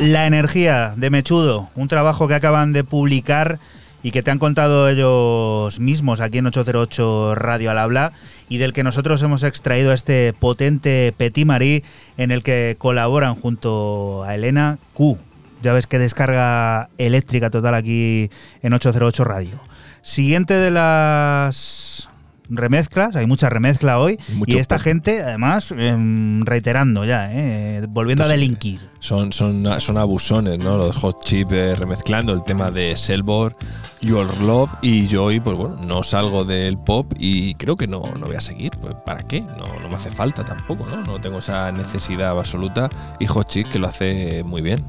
La energía de Mechudo, un trabajo que acaban de publicar y que te han contado ellos mismos aquí en 808 Radio al Habla y del que nosotros hemos extraído este potente Petit Marie en el que colaboran junto a Elena Q. Ya ves que descarga eléctrica total aquí en 808 Radio. Siguiente de las remezclas, hay mucha remezcla hoy Mucho y esta gente además em, reiterando ya, eh, volviendo a delinquir. Son, son, son abusones, ¿no? Los Hot Chip eh, remezclando el tema de Selbor, Your Love y yo hoy, pues bueno, no salgo del pop y creo que no, no voy a seguir. Pues, ¿Para qué? No, no me hace falta tampoco, ¿no? No tengo esa necesidad absoluta y Hot Chip que lo hace muy bien.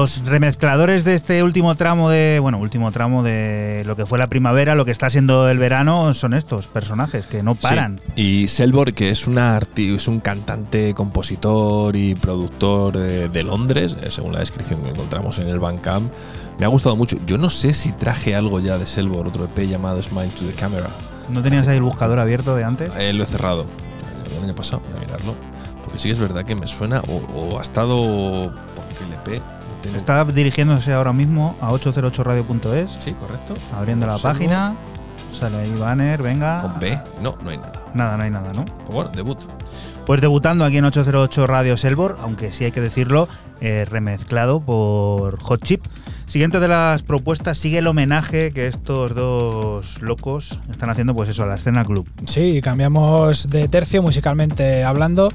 Los remezcladores de este último tramo de. Bueno, último tramo de lo que fue la primavera, lo que está siendo el verano, son estos personajes que no paran. Sí. Y Selbor, que es, una es un cantante, compositor y productor de, de Londres, eh, según la descripción que encontramos en el Bandcamp, me ha gustado mucho. Yo no sé si traje algo ya de Selbor, otro EP llamado Smile to the Camera. ¿No tenías ahí el buscador abierto de antes? Eh, lo he cerrado el año pasado, voy a mirarlo. Porque sí que es verdad que me suena, o, o ha estado por el EP. Tengo- Está dirigiéndose ahora mismo a 808radio.es. Sí, correcto. Abriendo la Observo. página. Sale ahí banner, venga. Con B. No, no hay nada. Nada, no hay nada, ¿no? Pues bueno, debut. Pues debutando aquí en 808 Radio Selbor, aunque sí hay que decirlo, eh, remezclado por Hot Chip. Siguiente de las propuestas sigue el homenaje que estos dos locos están haciendo, pues eso, a la escena club. Sí, cambiamos de tercio musicalmente hablando.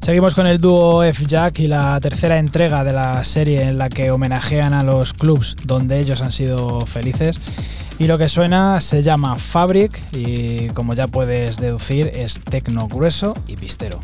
Seguimos con el dúo F-Jack y la tercera entrega de la serie en la que homenajean a los clubs donde ellos han sido felices. Y lo que suena se llama Fabric y como ya puedes deducir es tecno grueso y pistero.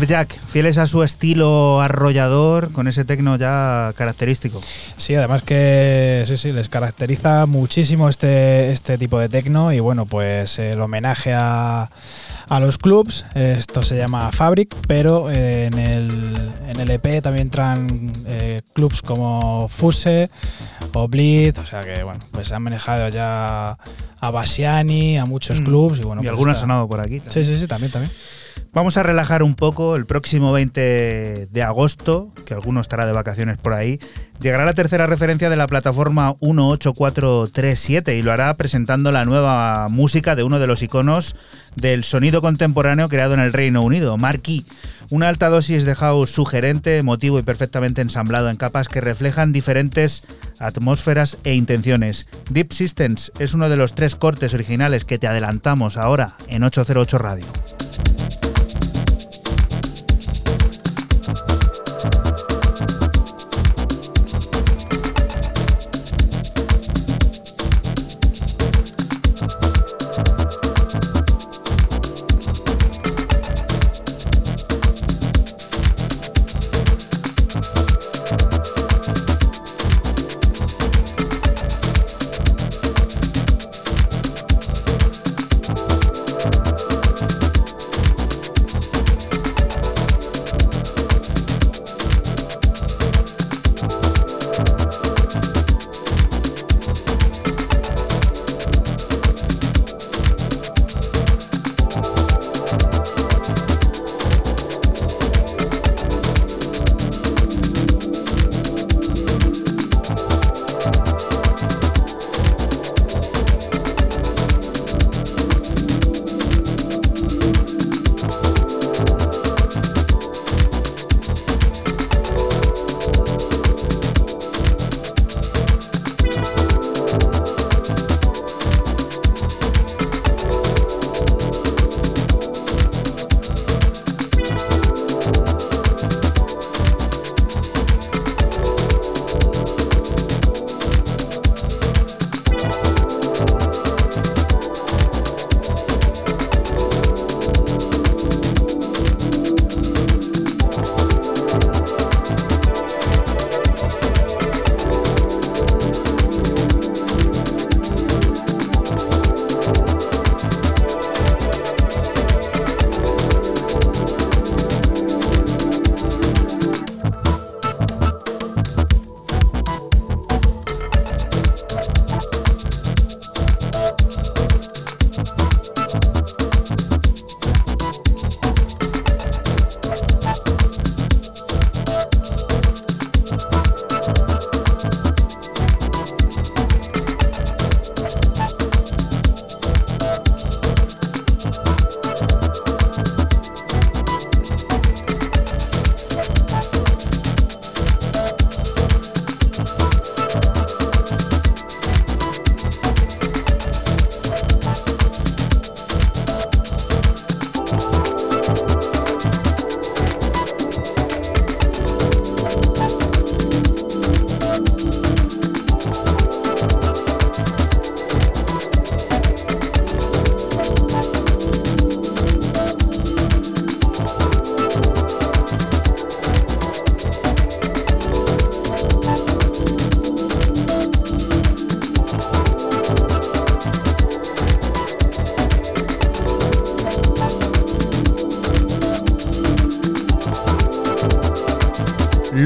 Jack, fieles a su estilo arrollador, con ese tecno ya característico. Sí, además que sí, sí, les caracteriza muchísimo este, este tipo de tecno y bueno, pues el homenaje a, a los clubs, esto se llama Fabric, pero eh, en, el, en el EP también traen eh, clubs como Fuse o o sea que bueno, pues han manejado ya a Basiani, a muchos Mm. clubs y bueno, y pues alguno ha está- sonado por aquí. Sí, sí, sí, también, también. Vamos a relajar un poco. El próximo 20 de agosto, que alguno estará de vacaciones por ahí, llegará la tercera referencia de la plataforma 18437 y lo hará presentando la nueva música de uno de los iconos del sonido contemporáneo creado en el Reino Unido, Marquee. Una alta dosis de house sugerente, emotivo y perfectamente ensamblado en capas que reflejan diferentes atmósferas e intenciones. Deep Systems es uno de los tres cortes originales que te adelantamos ahora en 808 Radio.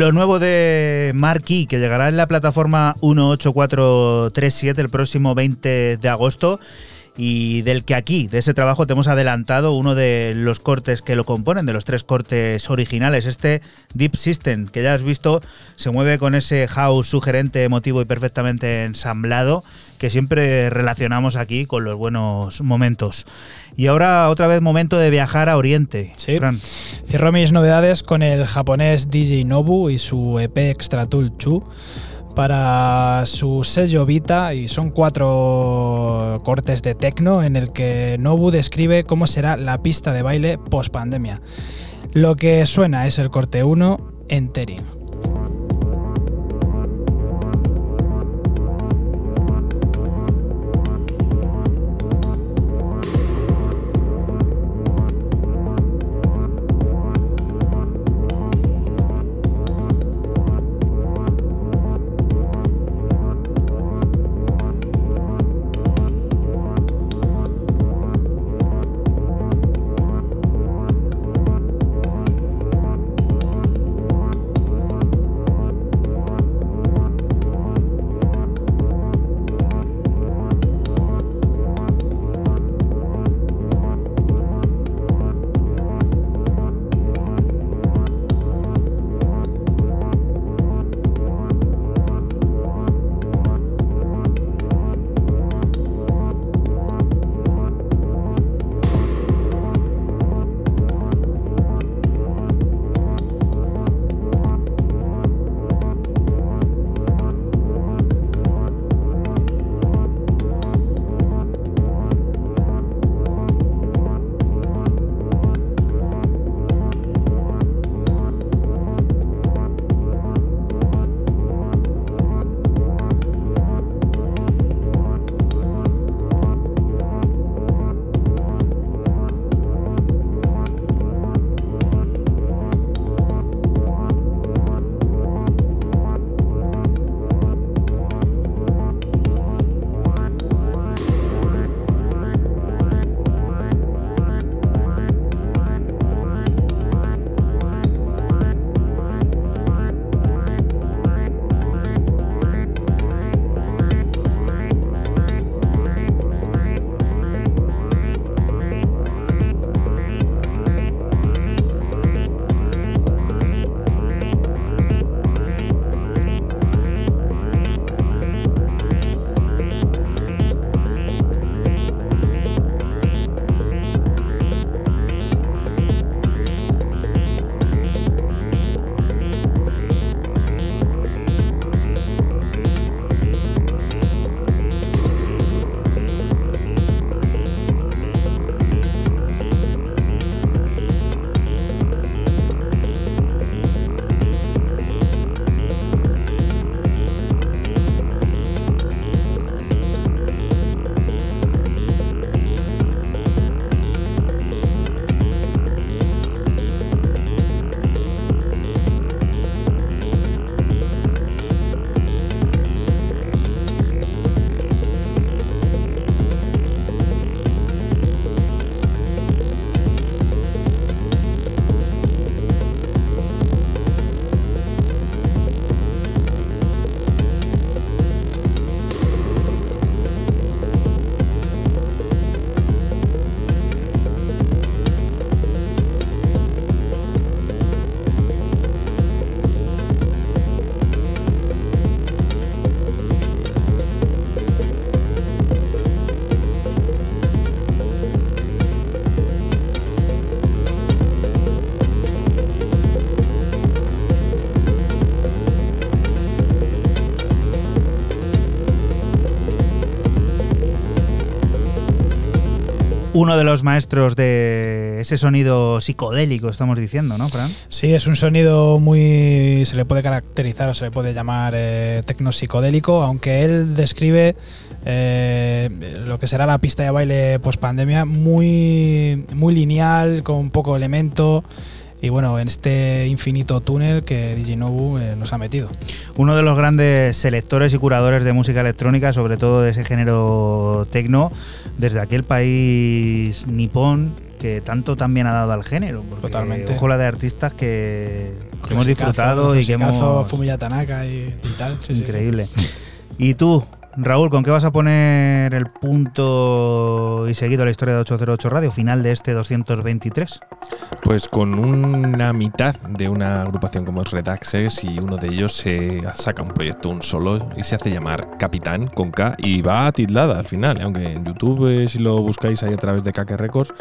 Lo nuevo de Marquee, que llegará en la plataforma 18437 el próximo 20 de agosto. Y del que aquí, de ese trabajo, te hemos adelantado uno de los cortes que lo componen, de los tres cortes originales. Este Deep System, que ya has visto, se mueve con ese house sugerente, emotivo y perfectamente ensamblado que siempre relacionamos aquí con los buenos momentos. Y ahora otra vez momento de viajar a Oriente. Sí. Fran. Cierro mis novedades con el japonés DJ Nobu y su EP Extra Tool 2 para su sello Vita y son cuatro cortes de techno en el que Nobu describe cómo será la pista de baile post pandemia. Lo que suena es el corte 1 Entering. Uno de los maestros de ese sonido psicodélico, estamos diciendo, ¿no, Fran? Sí, es un sonido muy. se le puede caracterizar o se le puede llamar eh, tecno psicodélico, aunque él describe eh, lo que será la pista de baile post pandemia muy, muy lineal, con poco elemento. Y bueno, en este infinito túnel que DJ Nobu eh, nos ha metido. Uno de los grandes selectores y curadores de música electrónica, sobre todo de ese género tecno, desde aquel país nipón que tanto también ha dado al género. Porque Totalmente. Ojo la de artistas que, que hemos disfrutado y que hemos... Fumiya Tanaka y, y tal. sí, sí. Increíble. ¿Y tú, Raúl, con qué vas a poner el punto y seguido a la historia de 808 Radio, final de este 223? Pues con una mitad de una agrupación como es Red Access y uno de ellos se saca un proyecto un solo y se hace llamar Capitán con K y va tildada al final, ¿eh? aunque en YouTube eh, si lo buscáis ahí a través de Kake Records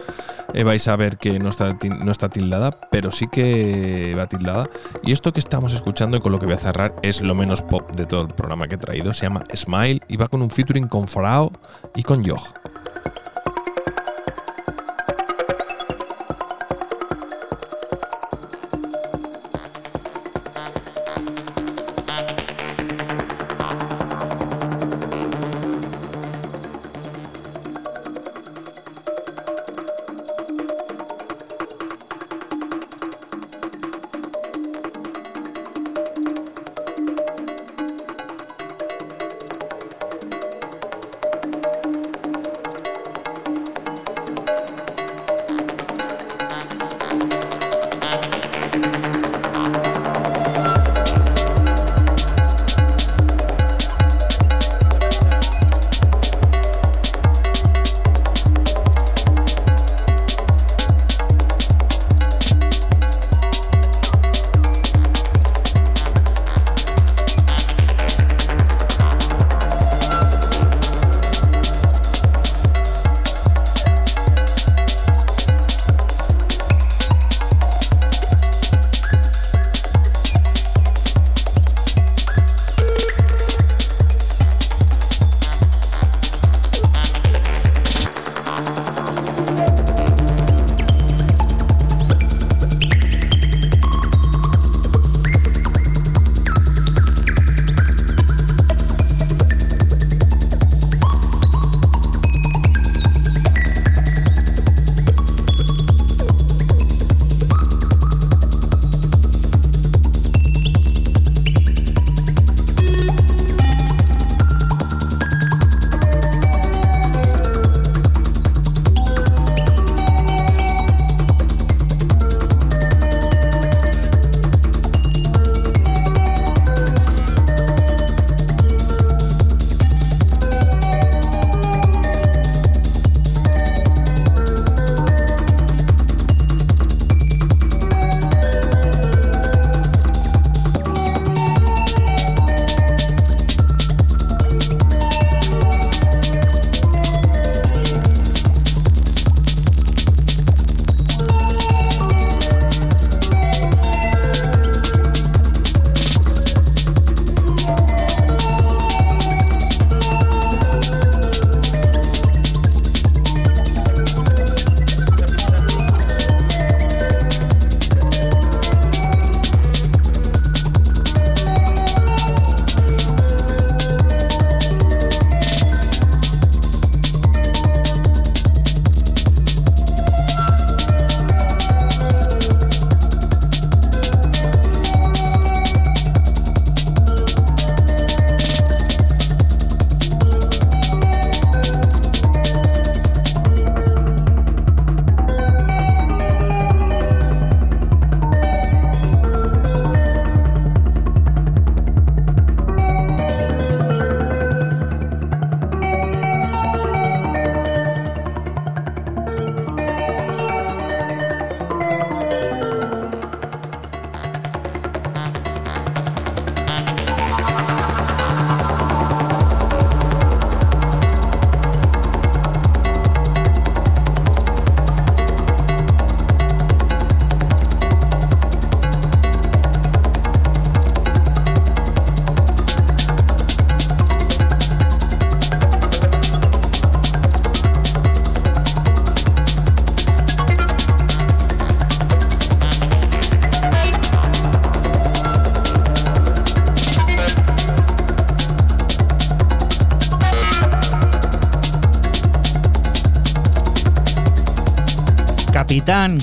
eh, vais a ver que no está, no está tildada, pero sí que va tildada. Y esto que estamos escuchando y con lo que voy a cerrar es lo menos pop de todo el programa que he traído, se llama Smile y va con un featuring con Farao y con Yog.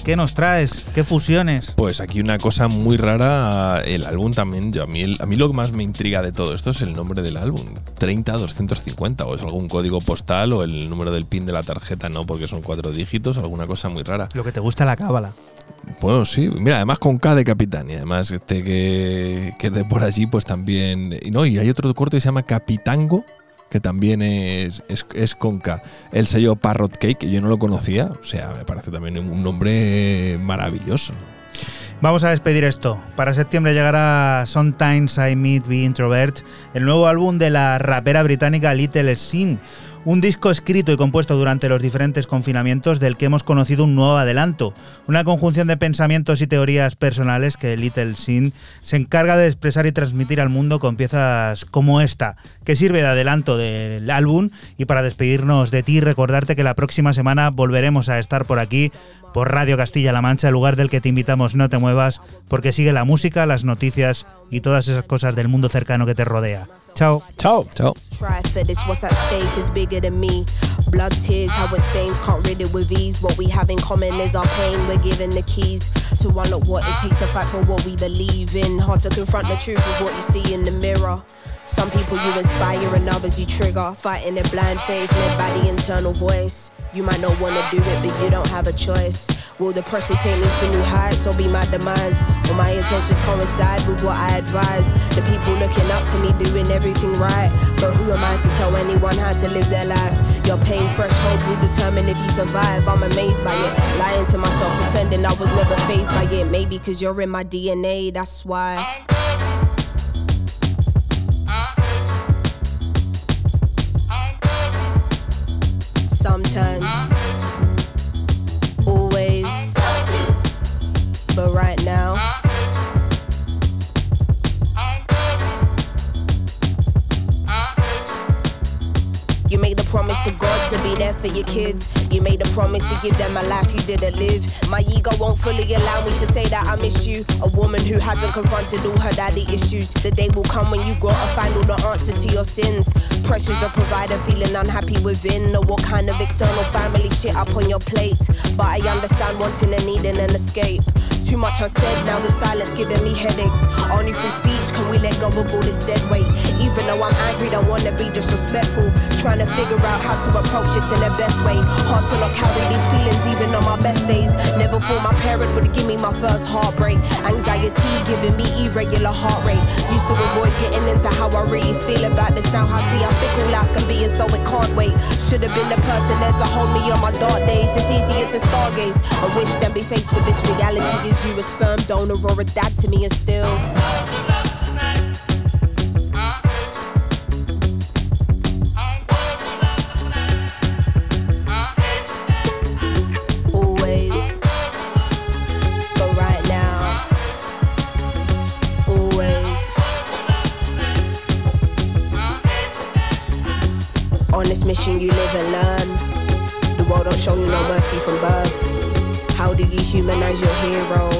¿Qué nos traes? ¿Qué fusiones? Pues aquí una cosa muy rara, el álbum también, yo, a, mí, a mí lo que más me intriga de todo esto es el nombre del álbum, 30250, o es algún código postal o el número del pin de la tarjeta, no, porque son cuatro dígitos, alguna cosa muy rara. Lo que te gusta la cábala. Bueno, sí, mira, además con K de capitán y además este que, que es de por allí, pues también... Y no, y hay otro corto que se llama Capitango, que también es, es, es con K. El sello Parrot Cake, que yo no lo conocía, o sea, me también un nombre maravilloso. Vamos a despedir esto. Para septiembre llegará Sometimes I Meet the Introvert, el nuevo álbum de la rapera británica Little Sin. Un disco escrito y compuesto durante los diferentes confinamientos del que hemos conocido un nuevo adelanto. Una conjunción de pensamientos y teorías personales que Little Sin se encarga de expresar y transmitir al mundo con piezas como esta, que sirve de adelanto del álbum. Y para despedirnos de ti, recordarte que la próxima semana volveremos a estar por aquí por Radio Castilla-La Mancha, el lugar del que te invitamos no te muevas, porque sigue la música, las noticias y todas esas cosas del mundo cercano que te rodea. Chao. Chao. Chao. Some people you inspire and others you trigger. Fighting a blind faith, led by the internal voice. You might not wanna do it, but you don't have a choice. Will the pressure take me to new heights or be my demise? Will my intentions coincide with what I advise? The people looking up to me doing everything right. But who am I to tell anyone how to live their life? Your pain threshold will determine if you survive. I'm amazed by it. Lying to myself, pretending I was never phased by it. Maybe cause you're in my DNA, that's why. Sometimes, always, but right now. Promise to God to be there for your kids. You made a promise to give them a life you didn't live. My ego won't fully allow me to say that I miss you. A woman who hasn't confronted all her daddy issues. The day will come when you gotta find all the answers to your sins. Pressures of provider feeling unhappy within. Or what kind of external family shit up on your plate. But I understand wanting and needing an escape. Too much unsaid, now the silence giving me headaches. Only through speech can we let go of all this dead weight. Even though I'm angry, don't wanna be disrespectful. Trying to figure out how to approach this in the best way. Hard to not carry these feelings even on my best days. Never thought my parents would give me my first heartbreak. Anxiety giving me irregular heart rate. Used to avoid getting into how I really feel about this. Now I see how fickle life can be, and so it can't wait. Should have been the person there to hold me on my dark days. It's easier to stargaze. I wish than be faced with this reality. Is you a sperm donor or a dad to me, and still. Always, but right now, always. On this mission, you live and learn. The world don't show you no mercy from birth. How do you humanize your hero?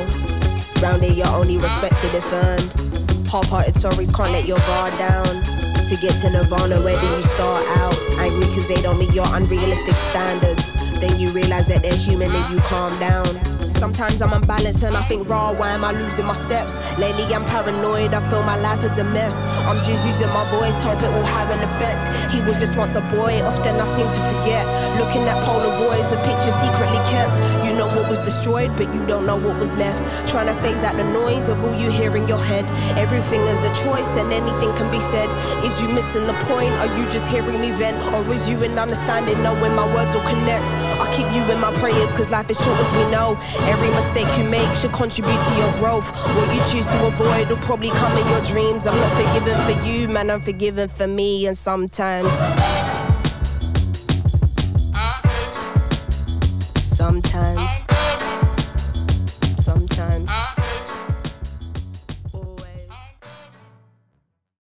Round you're only respected if earned. Half-hearted stories can't let your guard down. To get to Nirvana, where do you start out? Angry cause they don't meet your unrealistic standards. Then you realize that they're human and you calm down. Sometimes I'm unbalanced and I think, raw, why am I losing my steps? Lately I'm paranoid, I feel my life is a mess. I'm just using my voice, hope it will have an effect. He was just once a boy, often I seem to forget. Looking at Polaroids, a picture secretly kept. You know what was destroyed, but you don't know what was left. Trying to phase out the noise of all you hear in your head. Everything is a choice and anything can be said. Is you missing the point? Are you just hearing me vent? Or is you in understanding, knowing my words will connect? I keep you in my prayers, cause life is short as we know. Every mistake you make should contribute to your growth. What you choose to avoid will probably come in your dreams. I'm not forgiven for you, man, I'm forgiven for me. And sometimes.